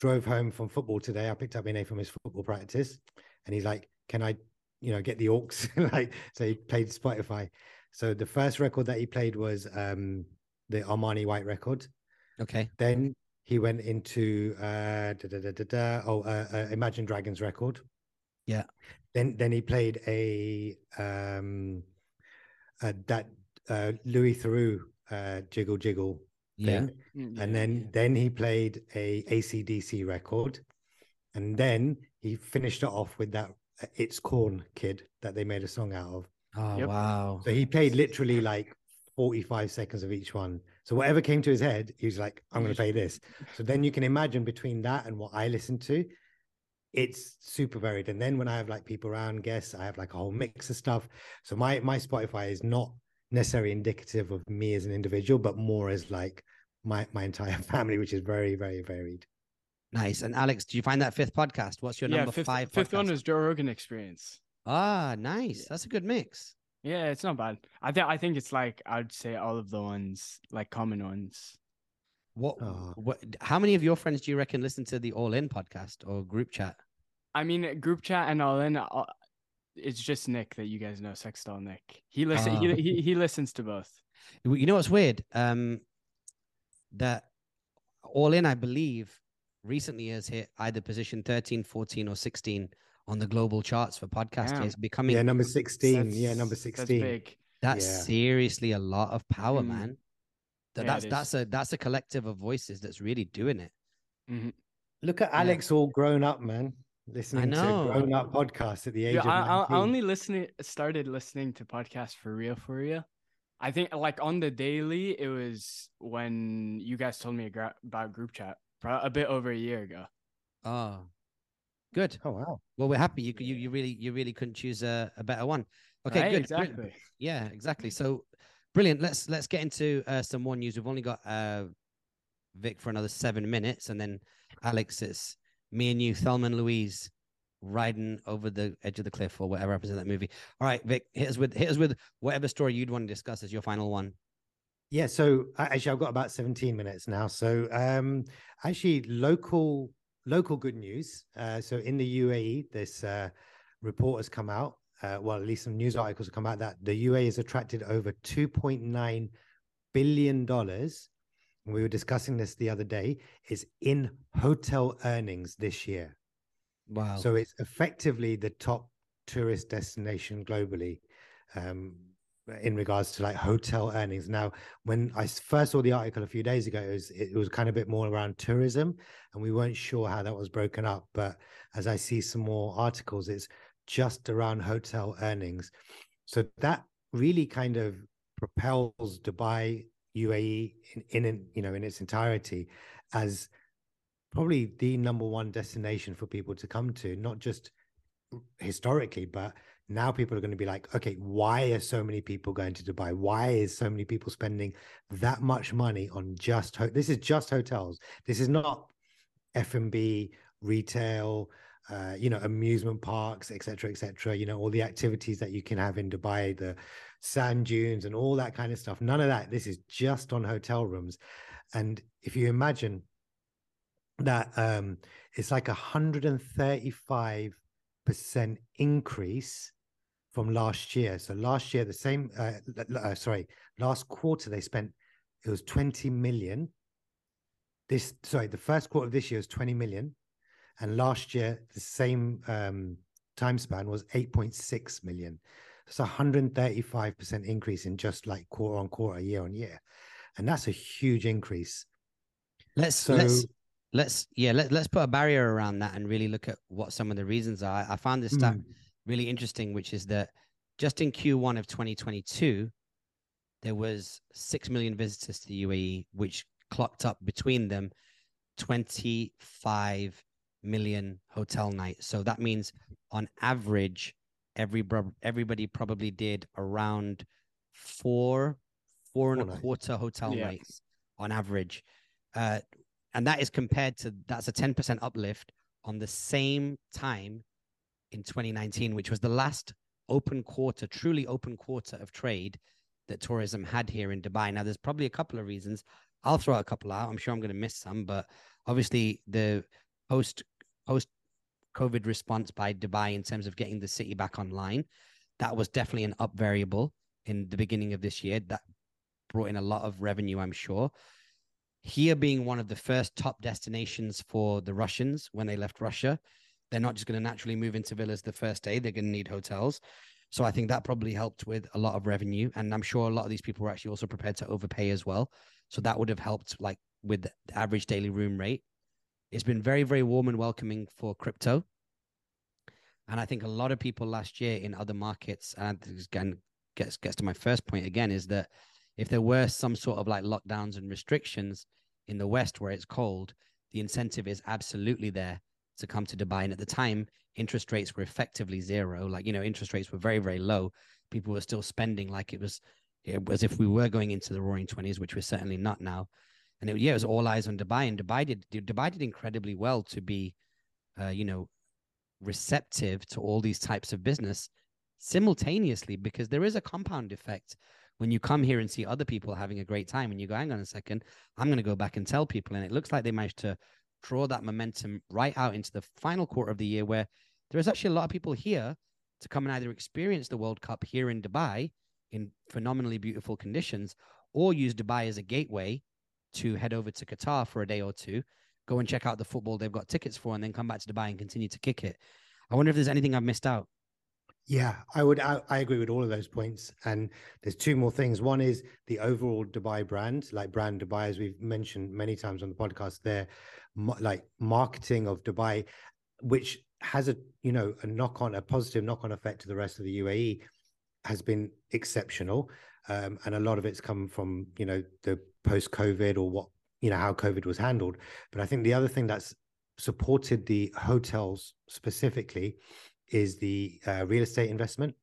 drove home from football today. I picked up Ine from his football practice, and he's like, "Can I, you know, get the aux?" *laughs* like, so he played Spotify. So the first record that he played was um, the Armani White record. Okay. Then he went into uh, da, da, da, da, da, oh, uh, uh, Imagine Dragons record. Yeah. Then then he played a um, uh, that uh, Louis Theroux uh, Jiggle Jiggle. Thing. Mm, yeah, and then yeah. then he played a ACDC record, and then he finished it off with that uh, "It's Corn" kid that they made a song out of. Oh Yep. wow. So he played literally like forty-five seconds of each one. So whatever came to his head, he was like, "I'm going to play this." So then you can imagine between that and what I listen to, it's super varied. And then when I have like people around, guests, I have like a whole mix of stuff. So my my Spotify is not necessarily indicative of me as an individual, but more as like my my entire *laughs* family, which is very very varied. Nice. And Alex, do you find that fifth podcast? What's your yeah, number fifth, five? fifth one is was Joe Rogan Experience. Ah, nice. Yeah. That's a good mix. Yeah, it's not bad. I think I think it's like I'd say all of the ones like common ones. What, Ah. what? How many of your friends do you reckon listen to the All In podcast or group chat? I mean, group chat and all in. uh, It's just Nick that you guys know, Sextol Nick. He listen. Ah. He, he he listens to both. You know what's weird? Um, that All In, I believe, recently has hit either position 13, 14, or 16 on the global charts for podcasts. Damn. It's becoming Yeah, number 16. yeah, That's- number That's 16. big. that's yeah. seriously a lot of power, Mm. man. That, Yeah, that's that's a that's a collective of voices that's really doing it. Mhm. Look at Yeah. Alex all grown up, man. Listening to know. grown up podcasts at the age Yeah, of I, I, I only listening started listening to podcasts for real, for real. I think like on the daily, it was when you guys told me about group chat a bit over a year ago. Oh, good. Oh wow. Well, we're happy. You you you really you really couldn't choose a, a better one. Okay, Right? good. Exactly. Yeah, exactly. So brilliant. Let's let's get into uh, some more news. We've only got uh, Vik for another seven minutes, and then Alex, it's me and you, Thelma and Louise, riding over the edge of the cliff or whatever happens in that movie. All right, Vik, hit us with hit us with whatever story you'd want to discuss as your final one. Yeah, so actually I've got about 17 minutes now. So um actually local local good news. Uh so in the UAE this uh report has come out uh, well at least some news articles have come out that the UAE has attracted over 2.9 billion dollars we were discussing this the other day is in hotel earnings this year. Wow. So it's effectively the top tourist destination globally um, in regards to like hotel earnings. Now, when I first saw the article a few days ago, it was it was kind of a bit more around tourism, and we weren't sure how that was broken up. But as I see some more articles, it's just around hotel earnings. So that really kind of propels Dubai, UAE in, in, you know in its entirety as probably the number one destination for people to come to, not just historically, but now people are going to be like, okay, why are so many people going to Dubai? Why is so many people spending that much money on just ho- this is just hotels. This is not F&B, retail, uh, you know, amusement parks, etc., etc. You know, all the activities that you can have in Dubai, the sand dunes and all that kind of stuff. None of that. This is just on hotel rooms. And if you imagine that um, it's like a 135 percent increase from last year. So last year, the same, uh, uh, sorry, last quarter they spent it was 20 million. This sorry, the first quarter of this year was 20 million, and last year the same um, time span was 8.6 million. It's a 135 percent increase in just like quarter on quarter, year on year, and that's a huge increase. let's So let's let's yeah let, let's put a barrier around that and really look at what some of the reasons are. I, found this stat Mm. really interesting, which is that just in Q1 of 2022, there was 6 million visitors to the UAE, which clocked up between them 25 million hotel nights. So that means on average, every everybody probably did around four, four and a quarter hotel Yeah. nights on average. Uh, and that is compared to that's a 10% uplift on the same time in 2019, which was the last open quarter, truly open quarter of trade that tourism had here in Dubai. Now, there's probably a couple of reasons. I'll throw a couple out. I'm sure I'm going to miss some, but obviously the post post COVID response by Dubai in terms of getting the city back online, that was definitely an up variable in the beginning of this year. That brought in a lot of revenue, I'm sure. Here being one of the first top destinations for the Russians when they left Russia, they're not just going to naturally move into villas the first day. They're going to need hotels. So I think that probably helped with a lot of revenue. And I'm sure a lot of these people were actually also prepared to overpay as well. So that would have helped like with the average daily room rate. It's been very, very warm and welcoming for crypto. And I think a lot of people last year in other markets, and this again gets gets to my first point again, is that if there were some sort of like lockdowns and restrictions in the West where it's cold, the incentive is absolutely there to come to Dubai. And at the time, interest rates were effectively zero. Like, you know, interest rates were very, very low. People were still spending like it was it as if we were going into the roaring 20s, which we're certainly not now. And it, yeah, it was all eyes on Dubai. And Dubai did Dubai did incredibly well to be, uh, you know, receptive to all these types of business simultaneously because there is a compound effect when you come here and see other people having a great time and you go hang on a second i'm going to go back and tell people and it looks like they managed to draw that momentum right out into the final quarter of the year where there's actually a lot of people here to come and either experience the world cup here in dubai in phenomenally beautiful conditions or use dubai as a gateway to head over to qatar for a day or two go and check out the football they've got tickets for and then come back to dubai and continue to kick it I wonder if there's anything I've missed out. Yeah, I would. I, I, agree with all of those points. And there's two more things. One is the overall Dubai brand, like brand Dubai, as we've mentioned many times on the podcast. There, like marketing of Dubai, which has a you know a knock on a positive knock on effect to the rest of the UAE, has been exceptional. Um, and a lot of it's come from you know the post COVID or what you know how COVID was handled. But I think the other thing that's supported the hotels specifically is the uh, real estate investment.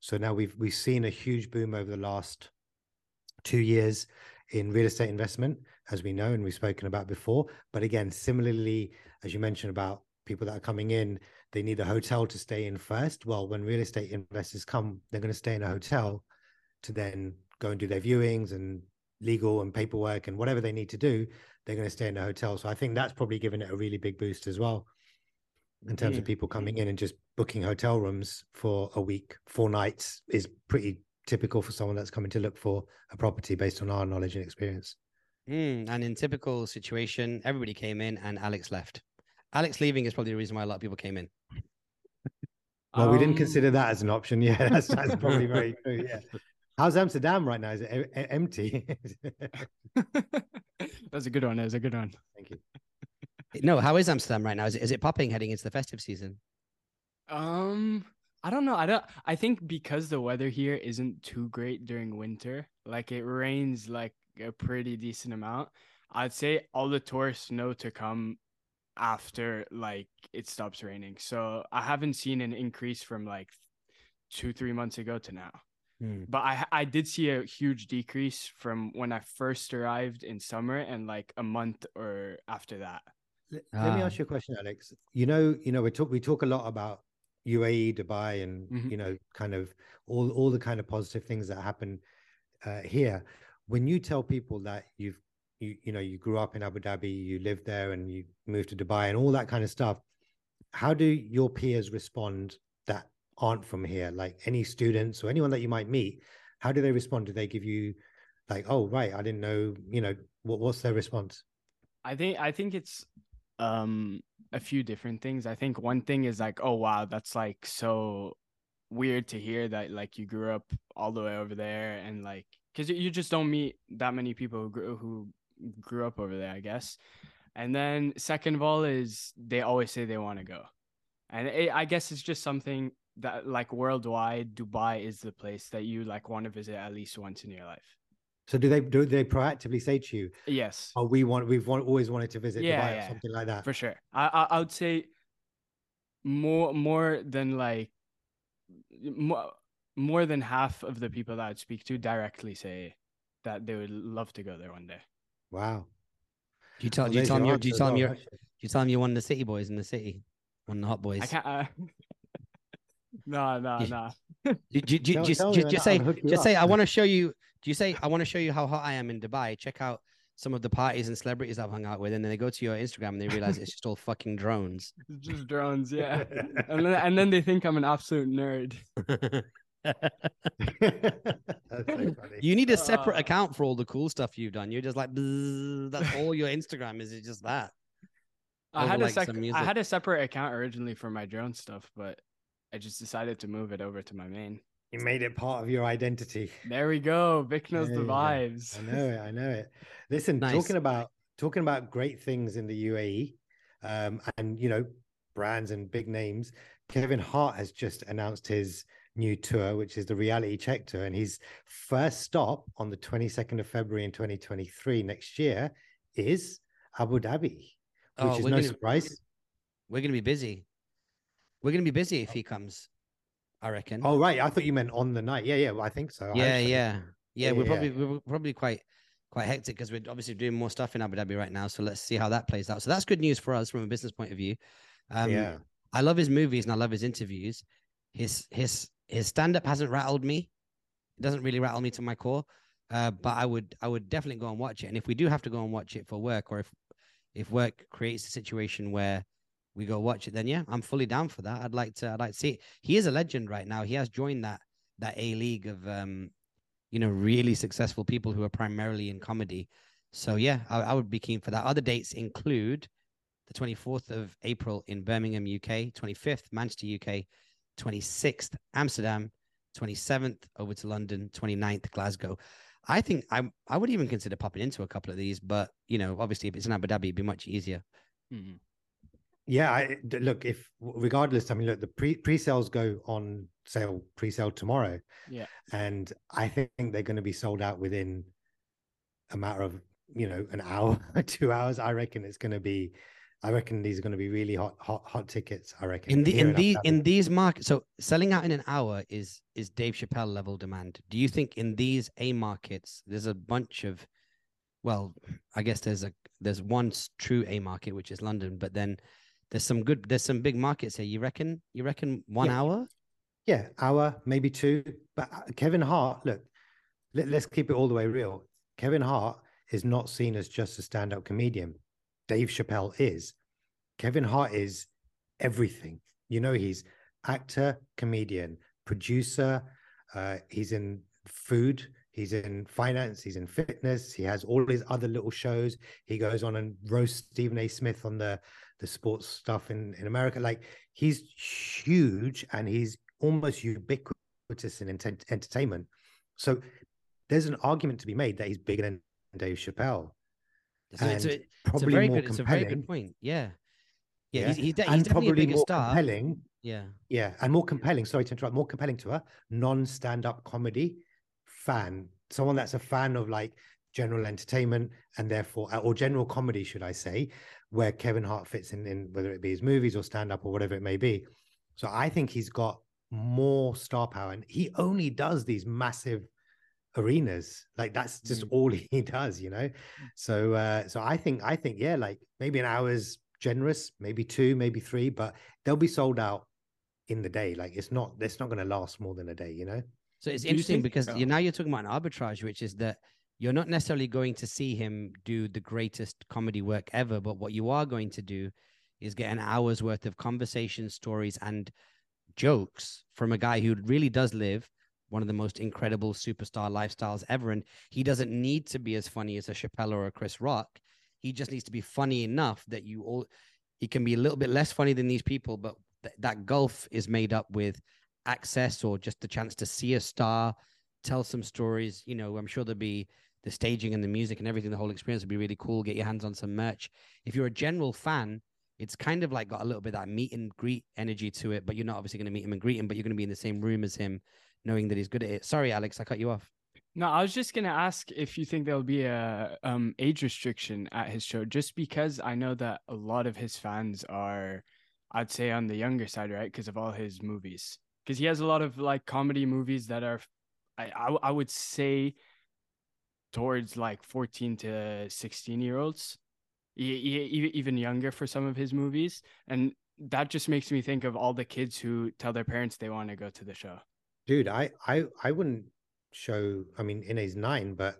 So now we've we've seen a huge boom over the last two years in real estate investment, as we know and we've spoken about before. But again, similarly, as you mentioned about people that are coming in, they need a hotel to stay in first. Well, when real estate investors come, they're going to stay in a hotel to then go and do their viewings and legal and paperwork and whatever they need to do. They're going to stay in a hotel. So I think that's probably given it a really big boost as well in terms of people coming in and just booking hotel rooms for a week, four nights is pretty typical for someone that's coming to look for a property based on our knowledge and experience. Mm, and in typical situation, everybody came in and Alex left. Alex leaving is probably the reason why a lot of people came in. *laughs* well, um... we didn't consider um, that as an option. Yeah, that's, that's probably very *laughs* true. Yeah. How's Amsterdam right now? Is it empty? *laughs* that's a good one. That's a good one. Thank you. No, how is Amsterdam right now? Is it, is it popping heading into the festive season? Um, I don't know. I don't. I think because the weather here isn't too great during winter, like it rains like a pretty decent amount. I'd say all the tourists know to come after like it stops raining. So I haven't seen an increase from like two three months ago to now. Hmm. But I I did see a huge decrease from when I first arrived in summer and like a month or after that. Let, let me ask ah. you a question, Alex. You know, you know, we talk we talk a lot about UAE, Dubai, and mm-hmm. you know, kind of all all the kind of positive things that happen uh, here. When you tell people that you've you you know you grew up in Abu Dhabi, you lived there, and you moved to Dubai, and all that kind of stuff, how do your peers respond that aren't from here? Like any students or anyone that you might meet, how do they respond? Do they give you like, oh right, I didn't know, you know, what what's their response? I think I think it's um a few different things. I think one thing is like, oh wow, that's like so weird to hear that like you grew up all the way over there and like because you just don't meet that many people who grew, who grew up over there, I guess. And then second of all is they always say they want to go, and it, I guess it's just something that like worldwide, Dubai is the place that you like want to visit at least once in your life. So do they do they proactively say to you, "Yes, oh, we want we've want, always wanted to visit yeah, Dubai yeah, or something like that"? For sure, I, I I would say more more than like more more than half of the people that I'd speak to directly say that they would love to go there one day. Wow. Do you tell do you tell them you do you tell them you're do you tell them you're one of the city boys in the city, one of the hot boys? I can't. Uh... no, no, no. Do, do, do, just, just, just say just say I want to show you do you say I want to show you how hot I am in Dubai? Check out some of the parties and celebrities I've hung out with, and then they go to your Instagram and they realize it's just all fucking drones. *laughs* It's just drones, yeah. *laughs* and then and then they think I'm an absolute nerd. so *laughs* you need a separate uh, account for all the cool stuff you've done. You're just like that's all your Instagram is. It's just that. I had like sec- I had a separate account originally for my drone stuff, but I just decided to move it over to my main. You made it part of your identity. There we go. Vik knows the vibes. I know it. I know it. Listen, nice. talking about talking about great things in the UAE, um, and you know, brands and big names. Kevin Hart has just announced his new tour, which is the Reality Check Tour, and his first stop on the 22nd of February in 2023 next year is Abu Dhabi, which oh, is no gonna, surprise. We're gonna be busy. We're gonna be busy if he comes. I reckon. Oh right, I thought you meant on the night. Yeah, yeah, well, I think so. Yeah, yeah, yeah, yeah. We're probably we're probably quite quite hectic because we're obviously doing more stuff in Abu Dhabi right now. So let's see how that plays out. So that's good news for us from a business point of view. Um, yeah, I love his movies and I love his interviews. His his his stand up hasn't rattled me. It doesn't really rattle me to my core. Uh, but I would I would definitely go and watch it. And if we do have to go and watch it for work, or if if work creates a situation where we go watch it, then yeah, I'm fully down for that. I'd like to, I'd like to see it. He is a legend right now. He has joined that that A league of um, you know, really successful people who are primarily in comedy. So yeah, I, I would be keen for that. Other dates include the the 24th of April in Birmingham, UK, 25th, Manchester, UK, 26th, Amsterdam, 27th, over to London, 29th, Glasgow. I think I I would even consider popping into a couple of these, but you know, obviously if it's in Abu Dhabi, it'd be much easier. Mhm. Yeah, I, d- look, if regardless, I mean, look, the pre pre sales go on sale pre sale tomorrow. Yeah. and I think they're going to be sold out within a matter of you know an *laughs* hour, two hours. I reckon it's going to be. I reckon these are going to be really hot, hot, hot tickets. I reckon In the in Abu these Dhabi. in these markets, so selling out in an hour is is Dave Chappelle level demand. Do you think in these A markets there's a bunch of, well, I guess there's a there's one true A market which is London, but then there's some good there's some big markets here. You reckon? You reckon one Yeah. hour? Yeah, hour, maybe two. But uh, Kevin Hart, look, let, let's keep it all the way real. Kevin Hart is not seen as just a stand up comedian. Dave Chappelle is. Kevin Hart is everything. You know, he's actor, comedian, producer. Uh, he's in food. He's in finance. He's in fitness. He has all his other little shows. He goes on and roasts Stephen A. Smith on the the sports stuff in in America. Like he's huge and he's almost ubiquitous in ent- entertainment. So there's an argument to be made that he's bigger than Dave Chappelle. So it's, And a, it's a Probably very more good it's a very good point. Yeah. Yeah, Yeah, he's, he's, de- he's definitely a probably bigger more star. compelling. Yeah. Yeah, and more compelling. Sorry to interrupt. More compelling to a non-stand-up comedy fan, someone that's a fan of like general entertainment and therefore, uh, or general comedy, should I say, where Kevin Hart fits in, in whether it be his movies or stand-up or whatever it may be. So I think he's got more star power, and he only does these massive arenas. Like that's just Mm. all *laughs* he does, you know. So, uh, so I think, I think, yeah, like maybe an hour's generous, maybe two, maybe three, but they'll be sold out in the day. Like it's not, it's not going to last more than a day, you know. So it's Do you interesting think- because oh. you now you're talking about an arbitrage, which is that you're not necessarily going to see him do the greatest comedy work ever, but what you are going to do is get an hour's worth of conversation, stories, and jokes from a guy who really does live one of the most incredible superstar lifestyles ever. And he doesn't need to be as funny as a Chappelle or a Chris Rock. He just needs to be funny enough that you all he can be a little bit less funny than these people, but th- that gulf is made up with access or just the chance to see a star, tell some stories. You know, I'm sure there'll be the staging and the music and everything. The whole experience would be really cool. Get your hands on some merch. If you're a general fan, it's kind of like got a little bit of that meet and greet energy to it, but you're not obviously going to meet him and greet him, but you're going to be in the same room as him, knowing that he's good at it. Sorry, Alex, I cut you off. No, I was just gonna ask if you think there'll be a um age restriction at his show, just because I know that a lot of his fans are, I'd say, on the younger side, right? Because of all his movies. Because he has a lot of like comedy movies that are, I, I I would say, towards like fourteen to sixteen year olds, even younger for some of his movies, and that just makes me think of all the kids who tell their parents they want to go to the show. Dude, I, I, I wouldn't show. I mean, in his nine, but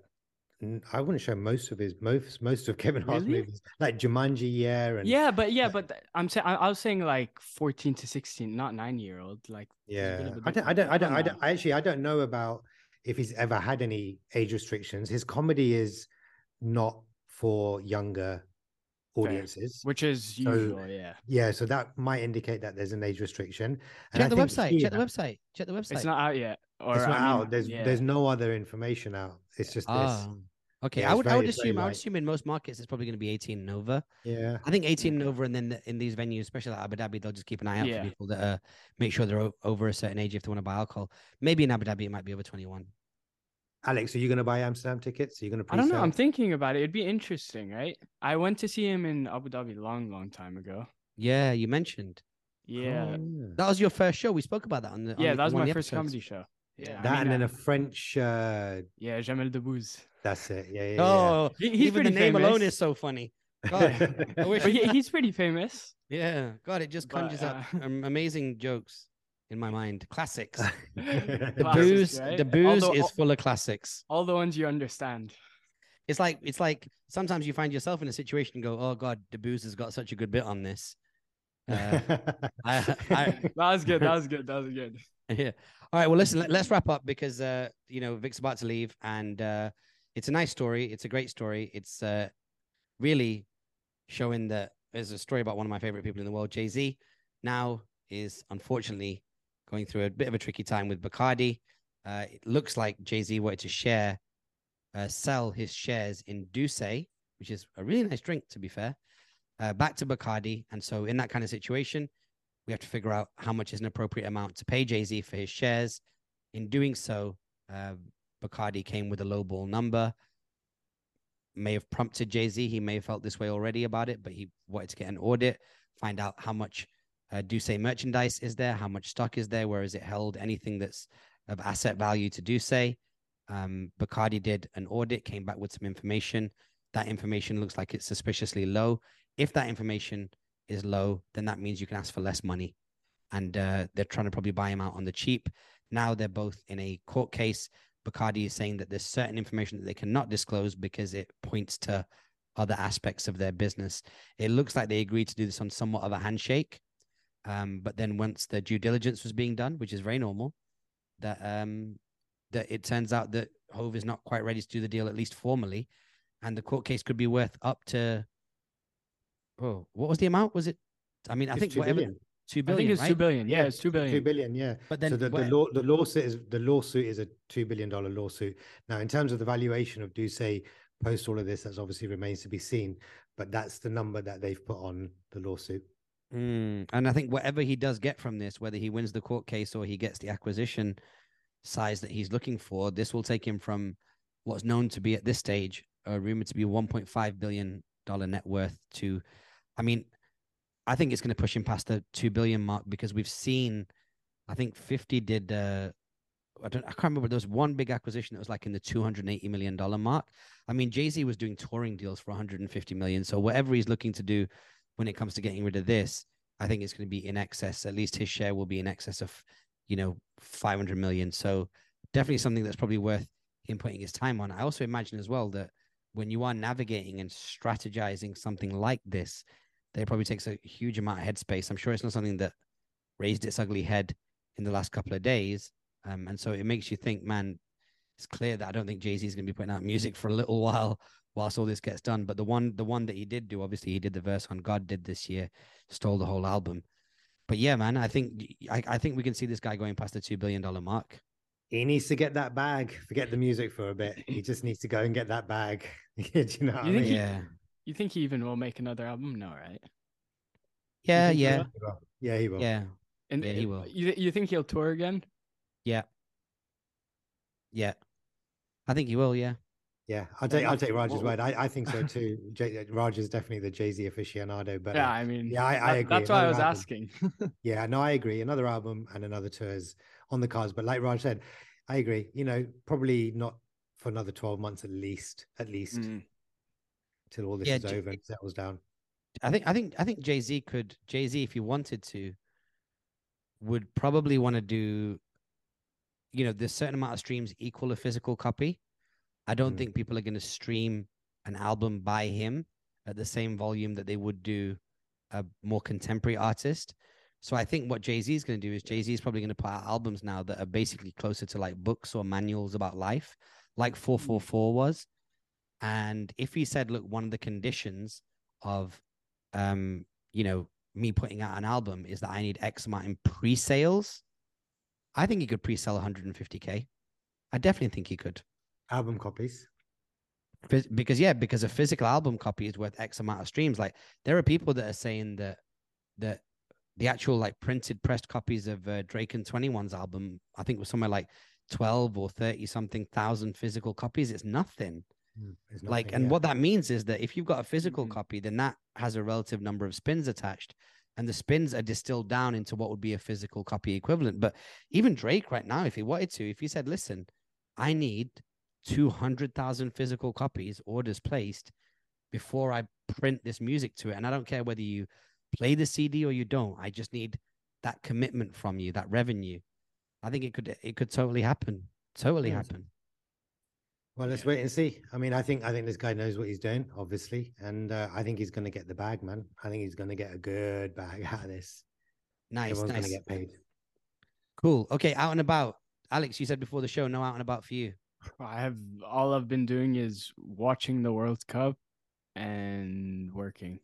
I wouldn't show most of his most most of *laughs* Kevin Hart's Really? movies, like Jumanji, yeah, and Yeah, but yeah, but I'm saying I was saying like 14 to 16, not nine year old. Like there's a bit Yeah, I don't, I don't, I don't, I don't. I actually, I don't know about if he's ever had any age restrictions. His comedy is not for younger audiences. which is So- usual. Yeah, Yeah, so that might indicate that there's an age restriction. And Check I the website. here- Check the website. Check the website. it's not out yet. Or It's not I mean, out. There's yeah. there's no other information out. It's just this. Ah. Okay. Yeah, I it's would, I would assume, I would assume in most markets it's probably going to be 18 and over. Yeah. I think 18 and over, and then the, in these venues, especially like Abu Dhabi, they'll just keep an eye out Yeah. for people that uh, make sure they're over a certain age if they want to buy alcohol. Maybe in Abu Dhabi it might be over 21. Alex, are you going to buy Amsterdam tickets? Are you going to I don't know. I'm thinking about it. It'd be interesting, right? I went to see him in Abu Dhabi long, long time ago. Yeah, you mentioned Yeah, Oh, that was your first show. We spoke about that on the. on yeah, the- that was my first episodes. comedy show. Yeah, I That mean, and then uh, a French. Uh, yeah, Jamel Debbouze. that's it. Yeah, yeah. yeah. Oh, He, he's even the pretty name alone famous. is so funny. God, *laughs* I wish. But he, he's pretty famous. Yeah, God, it just But, conjures up uh, *laughs* um, amazing jokes in my mind. Classics. *laughs* The Classics, booze, right? the booze Although- is full of classics. All the ones you understand. It's like it's like sometimes you find yourself in a situation and go, "Oh God, the booze has got such a good bit on this." Uh, I, I, That was good. That was good. That was good. yeah. All right. Well, listen. Let, us wrap up because uh, you know Vik's about to leave, and uh, it's a nice story. It's a great story. It's uh, really showing that there's a story about one of my favorite people in the world, Jay Z. Now is unfortunately going through a bit of a tricky time with Bacardi. Uh, it looks like Jay Z wanted to share, uh, sell his shares in D'ussé, which is a really nice drink, to be fair, uh, back to Bacardi. And so, in that kind of situation, we have to figure out how much is an appropriate amount to pay Jay Z for his shares. In doing so, uh, Bacardi came with a lowball number. May have prompted Jay Z. He may have felt this way already about it, but he wanted to get an audit, find out how much uh, D'ussé merchandise is there, how much stock is there, where is it held, anything that's of asset value to D'ussé. Um, Bacardi did an audit, came back with some information. That information looks like it's suspiciously low. If that information is low, then that means you can ask for less money. And uh, they're trying to probably buy him out on the cheap. Now they're both in a court case. Bacardi is saying that there's certain information that they cannot disclose because it points to other aspects of their business. It looks like they agreed to do this on somewhat of a handshake. Um, but then once the due diligence was being done, which is very normal, that um, that it turns out that Hov is not quite ready to do the deal, at least formally, and the court case could be worth up to. Oh, what was the amount? Was it? I mean, I It's think two whatever billion. two billion. I think it's right? two billion. Yeah, it's two billion. Two billion, yeah. But then so the, the law the lawsuit is the lawsuit is a two billion dollar lawsuit. Now, in terms of the valuation of D'ussé post all of this, that's obviously remains to be seen. But that's the number that they've put on the lawsuit. Mm, and I think whatever he does get from this, whether he wins the court case or he gets the acquisition size that he's looking for, this will take him from what's known to be at this stage a rumored to be 1.5 billion dollar net worth to, I mean, I think it's going to push him past the two billion mark because we've seen, I think 50 did. uh I don't. I can't remember. There was one big acquisition that was like in the 280 million dollar mark. I mean, Jay Z was doing touring deals for 150 million. So whatever he's looking to do when it comes to getting rid of this, I think it's going to be in excess. At least his share will be in excess of, you know, 500 million. So definitely something that's probably worth him putting his time on. I also imagine as well that when you are navigating and strategizing something like this, that it probably takes a huge amount of headspace. I'm sure it's not something that raised its ugly head in the last couple of days. Um, and so it makes you think, man, it's clear that I don't think Jay Z is going to be putting out music for a little *laughs* while whilst all this gets done. But the one, the one that he did do, obviously, he did the verse on God did this year, stole the whole album. But yeah, man, I think I, I think we can see this guy going past the two billion dollar mark. He needs to get that bag. Forget the music for a bit. He just needs to go and get that bag. *laughs* Do you know what You I mean? he- Yeah, You think he even will make another album? No, right? yeah, yeah. He. Yeah, he will. yeah, And Yeah, he will. You you think he'll tour again? yeah, yeah. I think he will. Yeah, Yeah, I'll take I'll take Raj's word. I, I think so *laughs* too. J, Raj is definitely the Jay Z aficionado. But yeah, I mean, yeah, I, I agree. That's why I was album. asking. *laughs* Yeah, no, I agree. Another album and another tour is on the cards. But like Raj said, I agree. You know, probably not for another 12 months at least, at least Mm. Till all this Yeah, is over and settles down. I think I think I think Jay Z could Jay Z if he wanted to would probably want to do you know there's certain amount of streams equal a physical copy. I don't Mm. think people are going to stream an album by him at the same volume that they would do a more contemporary artist. So I think what Jay Z is going to do is Jay Z is probably going to put out albums now that are basically closer to like books or manuals about life, like 444 was. And if he said, look, one of the conditions of um, you know, me putting out an album is that I need X amount in pre-sales. I think he could pre-sell 150k. I definitely think he could. Album copies. Because yeah, because a physical album copy is worth X amount of streams. Like there are people that are saying that that the actual like printed pressed copies of uh, Drake and 21's album, I think was somewhere like 12 or 30 something thousand physical copies. It's nothing. Mm, like and yeah. what that means is that if you've got a physical Mhm. copy then that has a relative number of spins attached and the spins are distilled down into what would be a physical copy equivalent but even drake right now if he wanted to if he said listen i need 200000 physical copies orders placed before i print this music to it and i don't care whether you play the cd or you don't i just need that commitment from you that revenue i think it could it could totally happen totally happen Well, let's wait and see. I mean, I think I think this guy knows what he's doing, obviously, and uh, I think he's going to get the bag, man. I think he's going to get a good bag *laughs* out of this. nice Everyone's going to get paid. Cool. Okay, out and about. Alex, you said before the show, no out and about for you. *laughs* I have all I've been doing is watching the World Cup and working.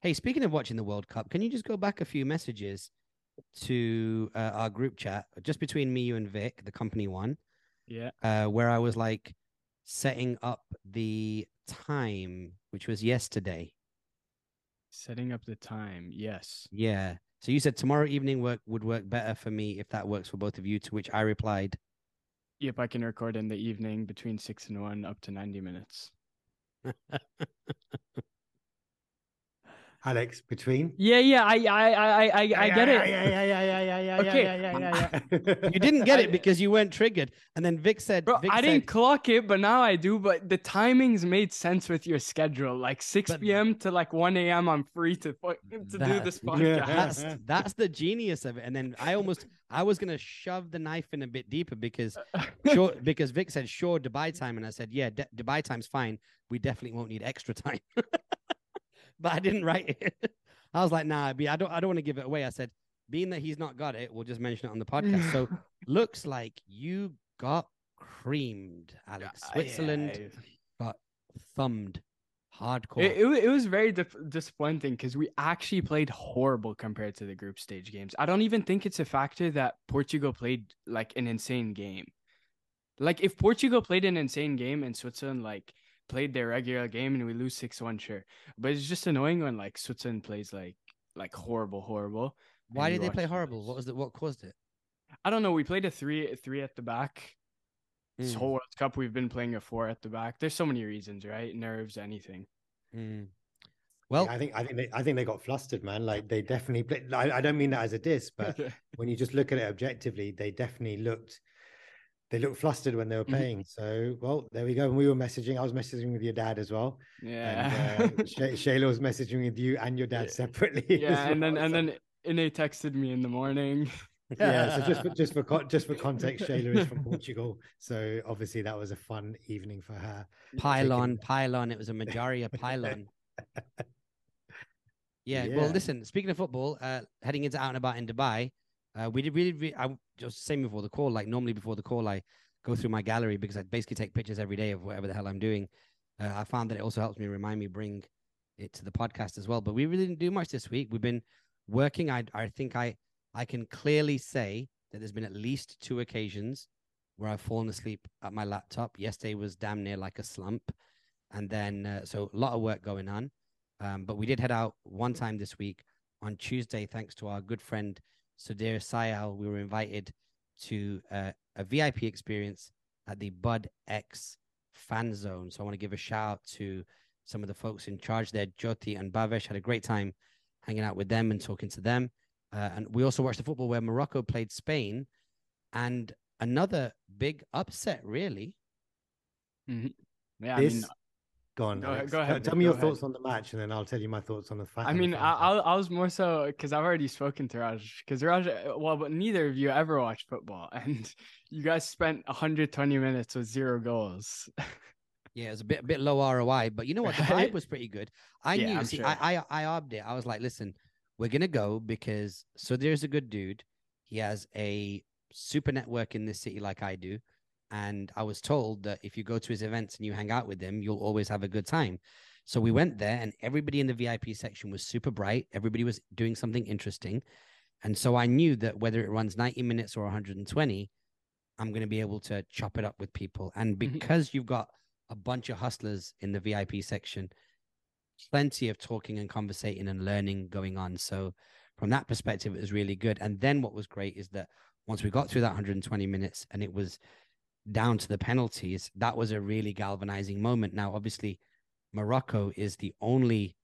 Hey, speaking of watching the World Cup, can you just go back a few messages to uh, our group chat just between me, you, and Vik, the company one, Yeah. uh, where I was like setting up the time, which was yesterday. Setting up the time. Yes. Yeah. So you said tomorrow evening work would work better for me if that works for both of you. To which I replied, Yep, I can record in the evening between six and one, up to ninety minutes. *laughs* Alex, between. Yeah, yeah, I, I, I, I, I get it. yeah, yeah, yeah, yeah, yeah, yeah, Okay, yeah, yeah, yeah, yeah. *laughs* "You didn't get it because you weren't triggered." And then Vik said, Bro, Vik I didn't clock it, but now I do. But the timings made sense with your schedule. Like 6 But- p.m. to like 1 a.m. I'm free to fu- to do That- this Yeah. podcast. *laughs* that's that's the genius of it. And then I almost I was gonna shove the knife in a bit deeper because *laughs* sure because Vik said sure Dubai time, and I said yeah D- Dubai time's fine. We definitely won't need extra time. *laughs* but I didn't write it. *laughs* I was like, nah, B, I don't I don't want to give it away. I said, being that he's not got it, we'll just mention it on the podcast. So *laughs* looks like you got creamed, Alex. Yeah, Switzerland got thumbed hardcore. It, it, it was very dip- disappointing because we actually played horrible compared to the group stage games. I don't even think it's a factor that Portugal played like an insane game. Like if Portugal played an insane game and Switzerland like played their regular game and we lose six one, sure. But it's just annoying when like Switzerland plays like like horrible, horrible. Why did they play horrible? lose. What was the what caused it? I don't know. We played a three three at the back. This Mm. whole World Cup, we've been playing a four at the back. There's so many reasons, right? Nerves, anything. Mm. Well, I think I think they I think they got flustered, man. Like they definitely. I, I don't mean that as a diss, but *laughs* when you just look at it objectively, they definitely looked they looked flustered when they were Mhm. playing. So well, there we go. And we were messaging. I was messaging with your dad as well. yeah. And uh, *laughs* Shay- Shayla was messaging with you and your dad Yeah. separately. *laughs* yeah, as and then and then Ine texted me in the morning. *laughs* yeah. So just for, just for con- just for context, Shayla is from Portugal. So obviously that was a fun evening for her. pylon, pylon. It was a Morjaria pylon. Yeah, Well, listen. Speaking of football, uh, heading into out and about in Dubai, uh, we did really. really I just same before the call. Like normally before the call, I go through my gallery because I basically take pictures every day of whatever the hell I'm doing. Uh, I found that it also helps me remind me bring it to the podcast as well. But we really didn't do much this week. We've been working. I I think I I can clearly say that there's been at least two occasions where I've fallen asleep at my laptop. Yesterday was damn near like a slump, and then uh, so a lot of work going on. Um, but we did head out one time this week on Tuesday, thanks to our good friend Sudir Sayal. We were invited to uh, a VIP experience at the Bud X fan zone. So I want to give a shout out to some of the folks in charge there. Jyoti and Bavesh had a great time hanging out with them and talking to them. Uh, and we also watched the football where Morocco played Spain and another big upset, really. Yeah, I mean, go on. Go ahead- Alex. go Tell- ahead, Tell me go your ahead. thoughts on the match, and then I'll tell you my thoughts on the. Fa- I mean, I. I, I was more so because I've already spoken to Raj because Raj, uh, well, but neither of you ever watched football, *laughs* and you guys spent 120 minutes with zero goals. Yeah, it was a bit a bit low ROI, but you know what? The Right? *laughs* vibe was pretty good. I Yeah, knew. I'm see, sure. I I I obbed it. I was like, listen, we're gonna go because so there's a good dude. He has a super network in this city like I do, and I was told that if you go to his events and you hang out with him, you'll always have a good time. So we went there, and everybody in the VIP section was super bright. Everybody was doing something interesting, and so I knew that whether it runs 90 minutes or 120, I'm going to be able to chop it up with people. And Mhm. because you've got a bunch of hustlers in the VIP section, plenty of talking and conversating and learning going on. So from that perspective, it was really good. And then what was great is that once we got through that 120 minutes and it was down to the penalties, that was a really galvanizing moment. Now, obviously, Morocco is the only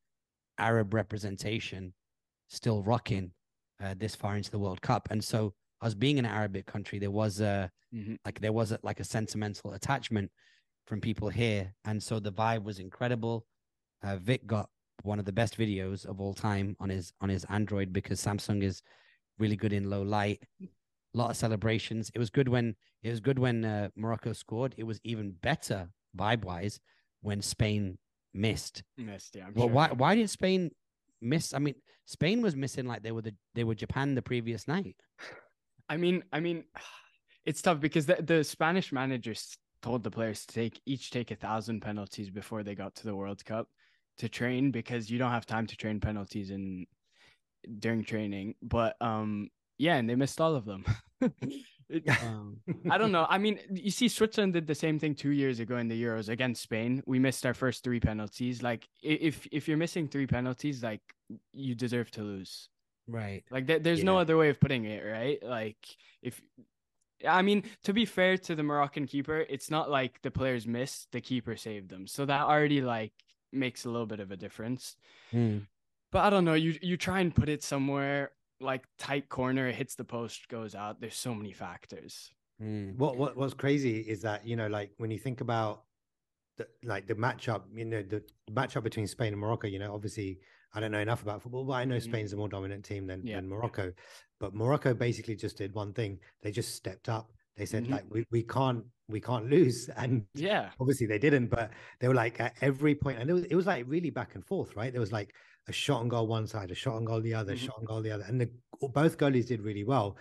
Arab representation still rocking uh, this far into the World Cup. And so, us being an Arabic country, there was a Mhm. like there was a, like a sentimental attachment from people here, and so the vibe was incredible. Uh, Vik got one of the best videos of all time on his on his Android because Samsung is really good in low light. A lot of celebrations. It was good when it was good when uh, Morocco scored. It was even better vibe wise when Spain missed. Missed, yeah. I'm Well, sure. why why did Spain miss? I mean, Spain was missing like they were the they were Japan the previous night. I mean, I mean, *sighs* it's tough because the, the Spanish managers told the players to take each take a thousand penalties before they got to the World Cup, to train because you don't have time to train penalties in during training. But um, yeah, and they missed all of them. It- *laughs* *laughs* Um, I don't know. I mean, you see, Switzerland did the same thing two years ago in the Euros against Spain. We missed our first three penalties. Like, if if you're missing three penalties, like you deserve to lose. right. Like, there, there's no other way of putting it, right? Like, if I mean, to be fair to the Moroccan keeper, it's not like the players missed; the keeper saved them. So that already like makes a little bit of a difference. Mm. But I don't know. You you try and put it somewhere like tight corner, it hits the post, goes out. There's so many factors. Mm. What what what's crazy is that you know, like when you think about the like the matchup, you know, the matchup between Spain and Morocco. You know, obviously, I don't know enough about football, but I know Mhm. Spain's a more dominant team than, Yeah. than Morocco. But Morocco basically just did one thing: they just stepped up. They said, Mhm. like, we, we can't we can't lose, *laughs* and Yeah. obviously they didn't. But they were like at every point, and it was it was like really back and forth, right? There was like a shot on goal one side, a shot on goal the other, Mhm. shot on goal the other, and the both goalies did really well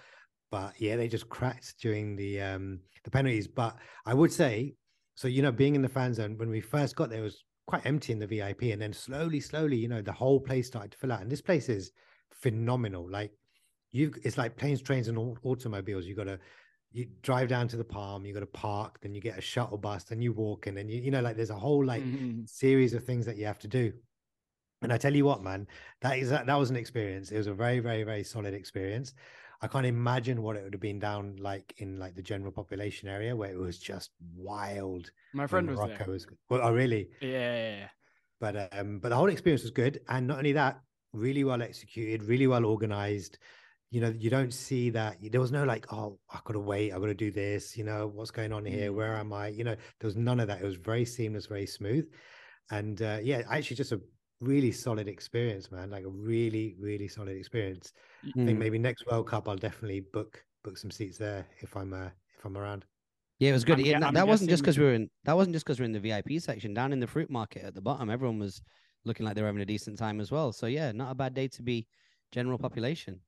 but yeah, they just cracked during the um the penalties. But I would say, so you know, being in the fan zone when we first got there it was quite empty in the VIP, and then slowly, slowly, you know, the whole place started to fill out. And this place is phenomenal. Like you, it's like planes, trains, and automobiles. You got to you drive down to the Palm, you got to park, then you get a shuttle bus, then you walk, in, and then you you know, like there's a whole like Mhm. series of things that you have to do. And I tell you what, man, that is that, was an experience. It was a very, very, very solid experience. I can't imagine what it would have been down like in like the general population area where it was just wild. My friend was Morocco there. was well, oh really? Yeah, yeah, yeah. But um, but the whole experience was good, and not only that, really well executed, really well organized. You know, you don't see that. There was no like, oh, I gotta wait, I gotta do this. You know, what's going on here? Mm. Where am I? You know, there was none of that. It was very seamless, very smooth, and uh, yeah, actually, just a really solid experience, man. Like a really, really solid experience. I think Mm. maybe next World Cup, I'll definitely book book some seats there if I'm uh, if I'm around. Yeah, it was good. I'm Yeah, I'm that wasn't just because we were in. That wasn't just because we're in the VIP section. Down in the fruit market at the bottom, everyone was looking like they were having a decent time as well. So yeah, not a bad day to be general population.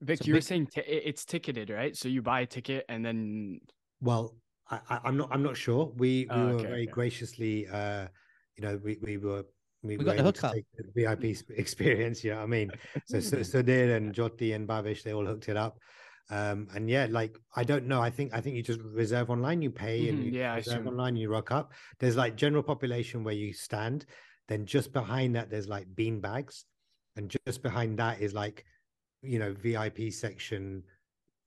Vik, So you were saying ti- it- it's ticketed, right? So you buy a ticket and then Well, I, I, I'm not. I'm not sure. We we Oh, were very okay. graciously, uh, you know, we we were we, We got the hookup. the VIP experience. You know what I mean? So so *laughs* Sudir and Joti and Bavish, they all hooked it up. Um, and yeah, like I don't know. I think I think you just reserve online. You pay and Mhm, you yeah, reserve online. You rock up. There's like general population where you stand. Then just behind that, there's like bean bags, and just behind that is like, you know, VIP section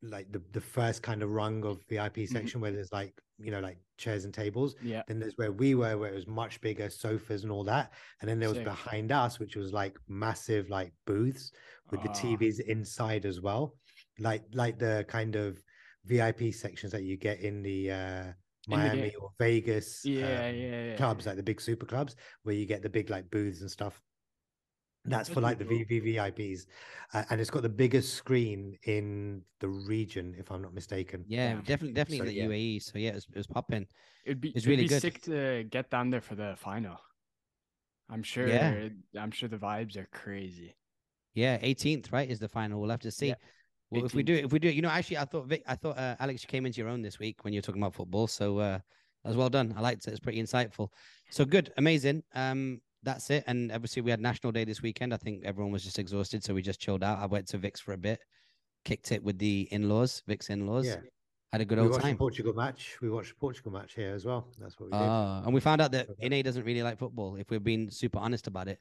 like the the first kind of rung of VIP Mm-hmm. section where there's like you know like chairs and tables. yeah, Then there's where we were, where it was much bigger sofas and all that. And then there was Sick. behind us, which was like massive like booths with the Ah. TVs inside as well, like like the kind of VIP sections that you get in the uh the Miami ga- or Vegas yeah, um, yeah, yeah. clubs, like the big super clubs, where you get the big like booths and stuff. That's for like the be VVVIPs, uh, and it's got the biggest screen in the region, if I'm not mistaken. Yeah, Yeah. definitely, definitely So, in the yeah. UAE. So yeah, it was, it was popping. It'd be It's it'd really be good. sick to get down there for the final. I'm sure. Yeah. I'm sure the vibes are crazy. Yeah, 18th, right, is the final. We'll have to see. Yeah, Well, if we do, if we do, you know, actually, I thought Vik, I thought uh, Alex, you came into your own this week when you were talking about football. So uh, that was well done. I liked it. It's pretty insightful. So good, amazing. Um, that's it. And obviously, we had National Day this weekend. I think everyone was just exhausted, so we just chilled out. I went to Vik's for a bit, kicked it with the in-laws, Vik's in-laws. Yeah. Had a good we old watched the time. Portugal match. We watched the Portugal match here as well. That's what we did. Ah, and we found out that So that- Ine doesn't really like football. If we're being super honest about it,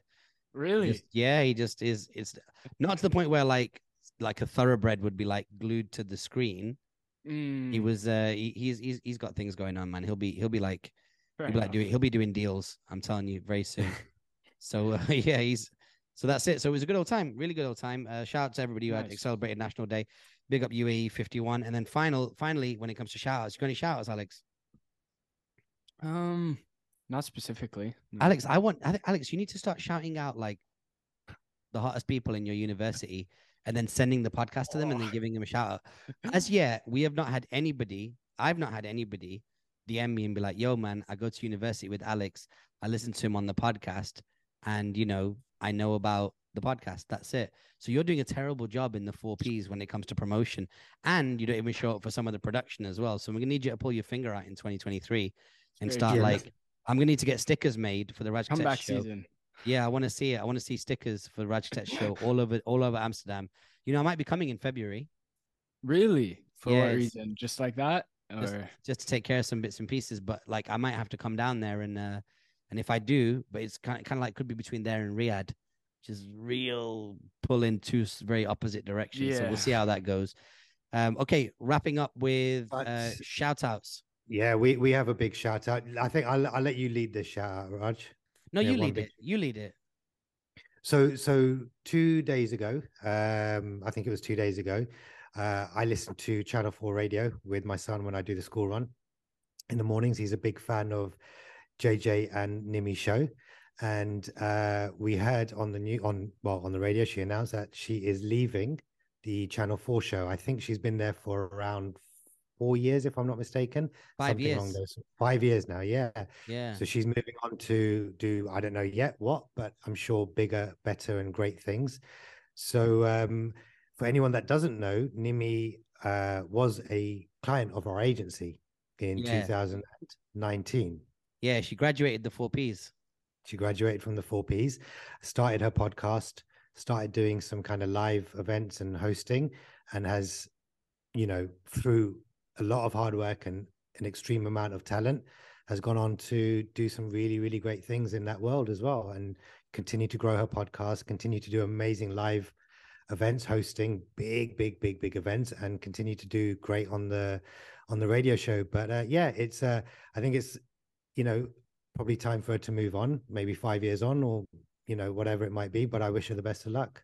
He Really? just- yeah, he just is. It's not to the point where like like a thoroughbred would be like glued to the screen. He Mm, was. Uh, he, he's he's he's got things going on, man. He'll be he'll be like fair he'll be like doing he'll be doing deals. I'm telling you, very soon. *laughs* so *laughs* uh, yeah, he's. So that's it. So it was a good old time, really good old time. Uh, shout out to everybody who had celebrated National Day. Big up UAE 51. And then final, finally, when it comes to shout outs, you got any shout outs, Alex? Um, not specifically. no. Alex, I want Alex, you need to start shouting out like the hottest people in your university and then sending the podcast to them and then Oh. giving them a shout out. *laughs* As yet, we have not had anybody, I've not had anybody DM me and be like, yo, man, I go to university with Alex. I listen to him on the podcast and you know, I know about the podcast. That's it. So you're doing a terrible job in the four Ps when it comes to promotion. And you don't even show up for some of the production as well. So we're gonna need you to pull your finger out in 2023 and start. Yeah, like I'm gonna need to get stickers made for the Raj Kotecha show. season. Yeah, I want to see it. I want to see stickers for the Raj Kotecha show all over all over Amsterdam. You know, I might be coming in February. Really? For Yeah, what reason? Just like that? Just- Or just to take care of some bits and pieces. But like, I might have to come down there and uh, and if I do, but it's kind of, kind of like could be between there and Riyadh, which is real pull in two very opposite directions. So we'll see how that goes. Um, okay, wrapping up with uh, shout outs. Yeah, we we have a big shout out. I think I'll I'll let you lead this shout out, Raj. No, Yeah, you lead big- it. You lead it. So so two days ago, um, I think it was two days ago, uh, I listened to Channel Four Radio with my son when I do the school run in the mornings. He's a big fan of JJ and Nimi show, and uh, we heard on the new on well on the radio she announced that she is leaving the Channel Four show. I think she's been there for around four years, if I'm not mistaken. Five Something along years. those five years now. Yeah. Yeah. So she's moving on to do I don't know yet what, but I'm sure bigger, better, and great things. So um, for anyone that doesn't know, Nimi uh, was a client of our agency in Yeah. 2019. Yeah, she graduated the four Ps. She graduated from the four Ps, started her podcast, started doing some kind of live events and hosting, and has, you know, through a lot of hard work and an extreme amount of talent, has gone on to do some really, really great things in that world as well, and continue to grow her podcast, continue to do amazing live events, hosting big, big, big, big events, and continue to do great on the on the radio show. But uh, yeah, it's uh, I think it's you know probably time for her to move on, maybe five years on, or you know whatever it might be. But I wish her the best of luck.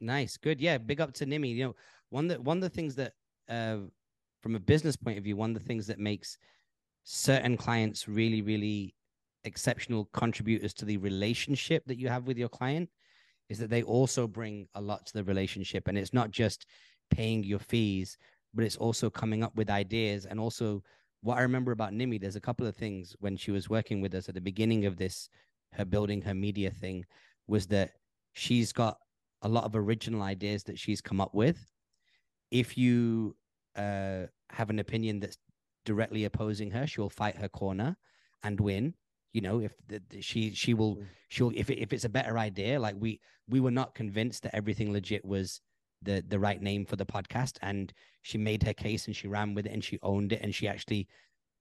Nice, good. Yeah, big up to Nimi. You know, one that one of the things that uh from a business point of view, one of the things that makes certain clients really, really exceptional contributors to the relationship that you have with your client is that they also bring a lot to the relationship. And it's not just paying your fees, but it's also coming up with ideas. And also, what I remember about Nimi, there's a couple of things when she was working with us at the beginning of this, her building her media thing, was that she's got a lot of original ideas that she's come up with. If you uh, have an opinion that's directly opposing her, she'll fight her corner and win. You know, if the, the- she she will she'll if it, if it's a better idea, like we we were not convinced that everything legit was the the right name for the podcast, and she made her case and she ran with it and she owned it and she actually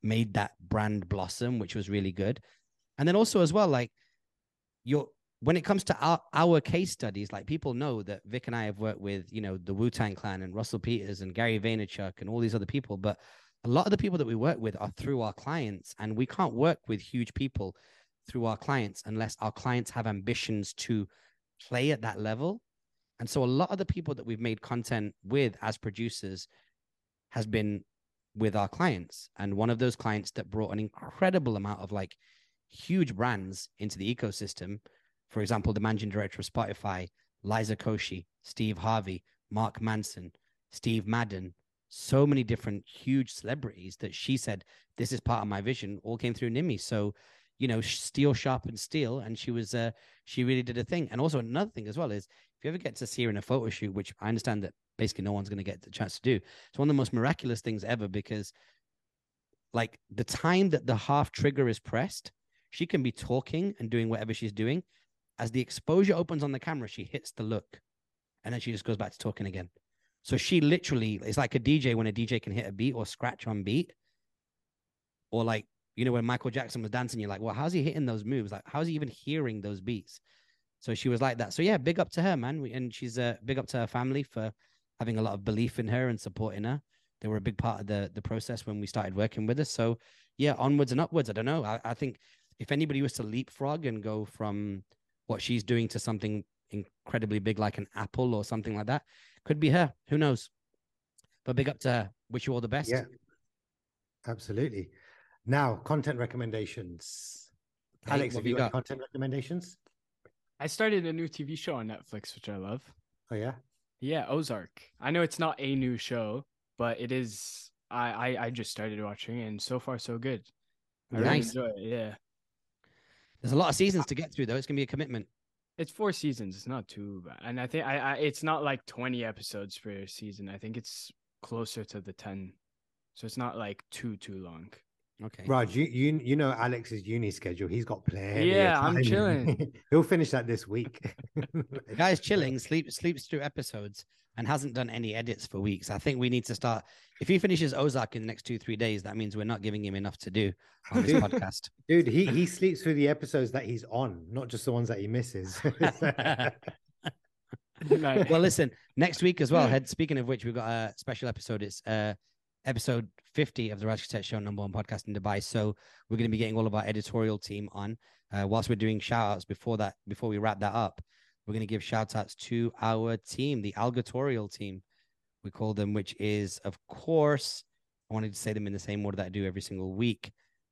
made that brand blossom, which was really good. And then also as well, like your when it comes to our, our case studies, like people know that Vik and I have worked with, you know, the Wu Tang Clan and Russell Peters and Gary Vaynerchuk and all these other people, but a lot of the people that we work with are through our clients, and we can't work with huge people through our clients unless our clients have ambitions to play at that level. And so a lot of the people that we've made content with as producers has been with our clients. And one of those clients that brought an incredible amount of like huge brands into the ecosystem, for example, the managing director of Spotify, Liza Koshy, Steve Harvey, Mark Manson, Steve Madden, so many different huge celebrities that she said, This is part of my vision, all came through Nimi. So, you know, steel sharpened steel. And she was, uh, she really did a thing. And also another thing as well is if you ever get to see her in a photo shoot, which I understand that basically no one's going to get the chance to do, it's one of the most miraculous things ever because, like, the time that the half trigger is pressed, she can be talking and doing whatever she's doing. As the exposure opens on the camera, she hits the look and then she just goes back to talking again. So she literally, it's like a DJ when a DJ can hit a beat or scratch on beat. Or like, you know, when Michael Jackson was dancing, you're like, well, how's he hitting those moves? Like, how's he even hearing those beats? So she was like that. So yeah, big up to her, man. We, and she's uh, big up to her family for having a lot of belief in her and supporting her. They were a big part of the the process when we started working with us. So yeah, onwards and upwards. I don't know. I, I think if anybody was to leapfrog and go from what she's doing to something incredibly big like an Apple or something like that, could be her. Who knows? But big up to her. Wish you all the best. Yeah, absolutely. Now, content recommendations. Hey, Alex, have you got, got? content recommendations? I started a new TV show on Netflix, which I love. Oh yeah, Yeah, Ozark. I know it's not a new show, but it is. I I, I just started watching, and so far so good. I really Nice. enjoy it. Yeah, There's a lot of seasons to get through though. It's gonna be a commitment. it's four seasons. It's not too bad, and I think I, I it's not like twenty episodes per season. I think it's closer to the ten, so it's not like too too long. Okay. Raj, you you you know Alex's uni schedule. He's got plenty. of Yeah, I'm chilling. *laughs* He'll finish that this week. *laughs* The guy's chilling, sleep sleeps through episodes, and hasn't done any edits for weeks. I think we need to start. If he finishes Ozark in the next two three days, that means we're not giving him enough to do on this Dude. podcast. *laughs* Dude, he he sleeps through the episodes that he's on, not just the ones that he misses. Well, listen, next week as well. Head. Speaking of which, we've got a special episode. It's uh episode 50 of the Raj Kotecha Show, number one podcast in Dubai. So we're going to be getting all of our editorial team on. Uh, whilst we're doing shout outs before that, before we wrap that up, we're going to give shout outs to our team, the Algatorial team, we call them, which is, of course, I wanted to say them in the same order that I do every single week.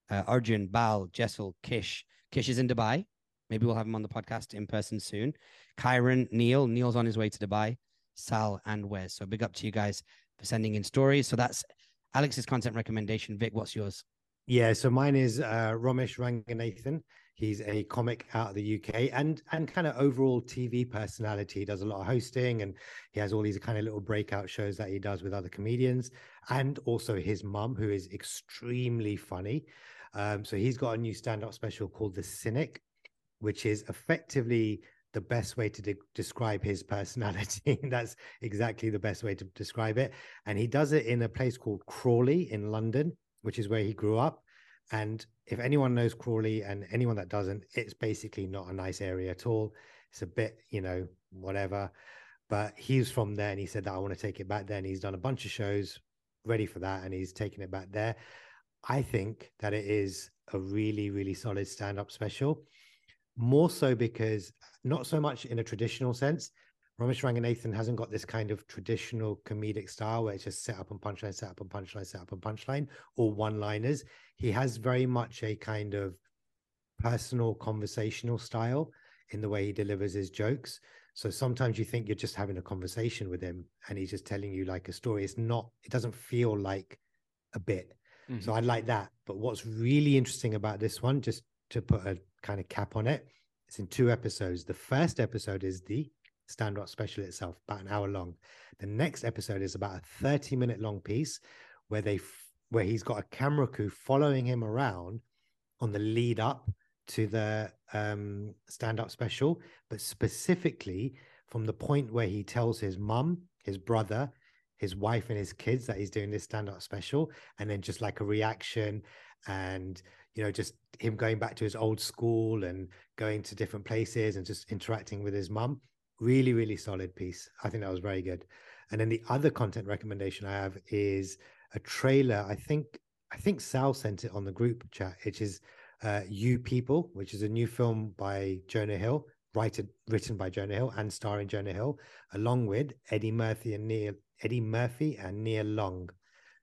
Uh, Arjun, Bal, Jessel, Kish. Kish is in Dubai. Maybe we'll have him on the podcast in person soon. Kyron, Neil. Neil's on his way to Dubai. Sal and Wes. So big up to you guys for sending in stories. So that's Alex's content recommendation. Vik, what's yours? Yeah, so mine is uh, Romesh Ranganathan. He's a comic out of the UK and and kind of overall TV personality. He does a lot of hosting and he has all these kind of little breakout shows that he does with other comedians and also his mum, who is extremely funny. Um, so he's got a new stand-up special called The Cynic, which is effectively the best way to de- describe his personality. *laughs* That's exactly the best way to describe it. And he does it in a place called Crawley in London, which is where he grew up. And if anyone knows Crawley and anyone that doesn't, it's basically not a nice area at all. It's a bit, you know, whatever. But he's from there and he said that I want to take it back there. And he's done a bunch of shows ready for that and he's taking it back there. I think that it is a really, really solid stand up special. More so because not so much in a traditional sense. Romesh Ranganathan hasn't got this kind of traditional comedic style where it's just set up and punchline, set up and punchline, set up and punchline, or one liners. He has very much a kind of personal conversational style in the way he delivers his jokes. So sometimes you think you're just having a conversation with him and he's just telling you like a story. It's not, it doesn't feel like a bit. Mhm. So I like that. But what's really interesting about this one, just to put a kind of cap on it, it's in two episodes. The first episode is the stand up special itself, about an hour long. The next episode is about a 30 minute long piece where they where he's got a camera crew following him around on the lead up to the um, stand up special, but specifically from the point where he tells his mum, his brother, his wife, and his kids that he's doing this stand up special, and then just like a reaction and you know just him going back to his old school and going to different places and just interacting with his mum. Really really solid piece. I think that was very good. And then the other content recommendation i have is a trailer. I think i think sal sent it on the group chat which is uh you people which is a new film by jonah hill written written by jonah hill and starring jonah hill along with eddie murphy and nia eddie murphy and nia long.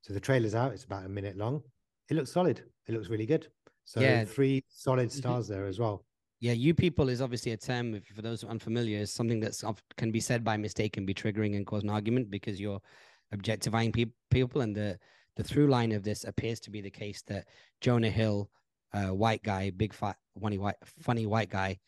So the trailer's out. It's about a minute long. It looks solid. It looks really good so Yeah. three solid stars there as well Yeah, you people is obviously a term, if, for those unfamiliar, is something that's of- can be said by mistake and be triggering and cause an argument because you're objectifying peop people. And the, the through line of this appears to be the case that Jonah Hill, uh, white guy, big fat, funny white, funny white guy,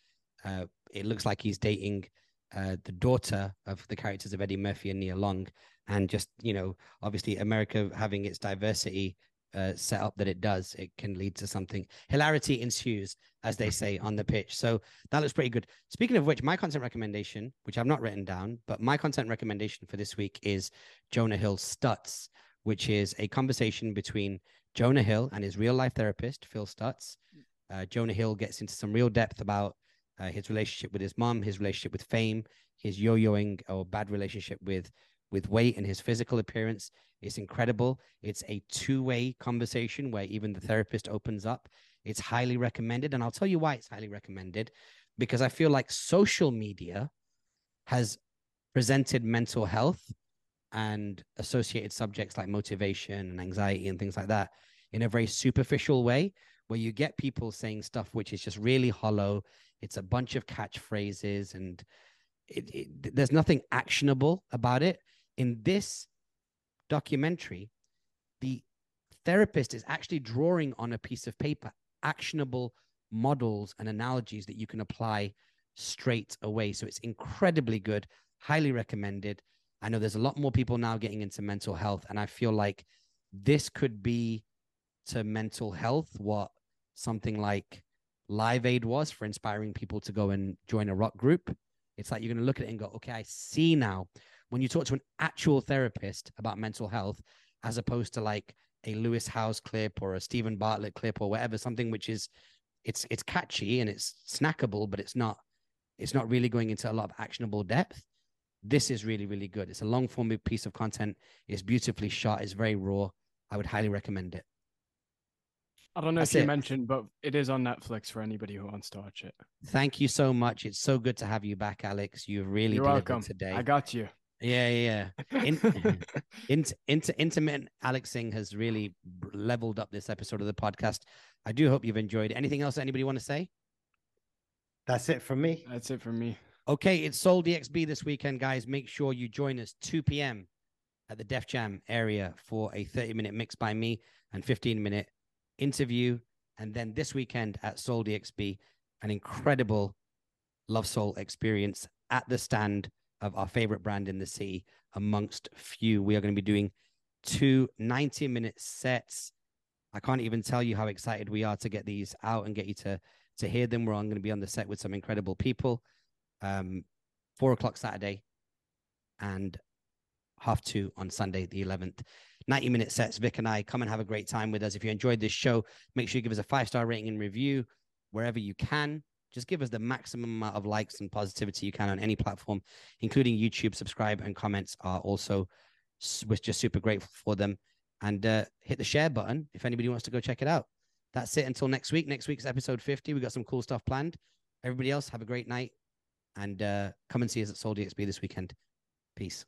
uh, it looks like he's dating uh, the daughter of the characters of Eddie Murphy and Nia Long. And just, you know, obviously America having its diversity uh, set up that it does, it can lead to something. Hilarity ensues, as they say on the pitch. So that looks pretty good. Speaking of which, my content recommendation, which I've not written down, but my content recommendation for this week is Jonah Hill Stutz, which is a conversation between Jonah Hill and his real life therapist, Phil Stutz. Uh, Jonah Hill gets into some real depth about uh, his relationship with his mom, his relationship with fame, his yo-yoing or bad relationship with with weight and his physical appearance. It's incredible. It's a two-way conversation where even the therapist opens up. It's highly recommended, and I'll tell you why it's highly recommended because I feel like social media has presented mental health and associated subjects like motivation and anxiety and things like that in a very superficial way where you get people saying stuff which is just really hollow it's a bunch of catchphrases and it, it, there's nothing actionable about it in this documentary the therapist is actually drawing on a piece of paper actionable models and analogies that you can apply straight away so it's incredibly good highly recommended i know there's a lot more people now getting into mental health and i feel like this could be to mental health what something like Live Aid was for inspiring people to go and join a rock group. It's like you're going to look at it and go, okay, I see now. When you talk to an actual therapist about mental health, as opposed to like a Lewis Howes clip or a Steven Bartlett clip or whatever, something which is it's it's catchy and it's snackable, but it's not it's not really going into a lot of actionable depth. This is really, really good. It's a long form piece of content. It's beautifully shot. It's very raw. I would highly recommend it. I don't know That's if you it. mentioned, but it is on Netflix for anybody who wants to watch it. Thank you so much. It's so good to have you back, Alex. You've really You're welcome. today. I got you. Yeah, yeah, yeah. In- *laughs* Int, int, intermittent Alex Singh has really leveled up this episode of the podcast. I do hope you've enjoyed. Anything else anybody want to say? That's it from me. That's it for me. Okay, it's Sole DXB this weekend, guys. Make sure you join us 2 p.m. at the Def Jam area for a 30 minute mix by me and 15 minute interview. And then this weekend at Sole DXB, an incredible Lovesoul experience at the stand of our favorite brand in the city, amongst few. We are going to be doing two 90 minute sets. I can't even tell you how excited we are to get these out and get you to to hear them. We're on going to be on the set with some incredible people. Um, four o'clock Saturday and half two on Sunday, the 11th. 90 minute sets. Vik and I come and have a great time with us. If you enjoyed this show, make sure you give us a five star rating and review wherever you can. Just give us the maximum amount of likes and positivity you can on any platform, including YouTube. Subscribe and comments are also, we're just super grateful for them. And uh, hit the share button if anybody wants to go check it out. That's it until next week. Next week's episode 50. We got some cool stuff planned. Everybody else, have a great night and uh, come and see us at Sole DXB this weekend. Peace.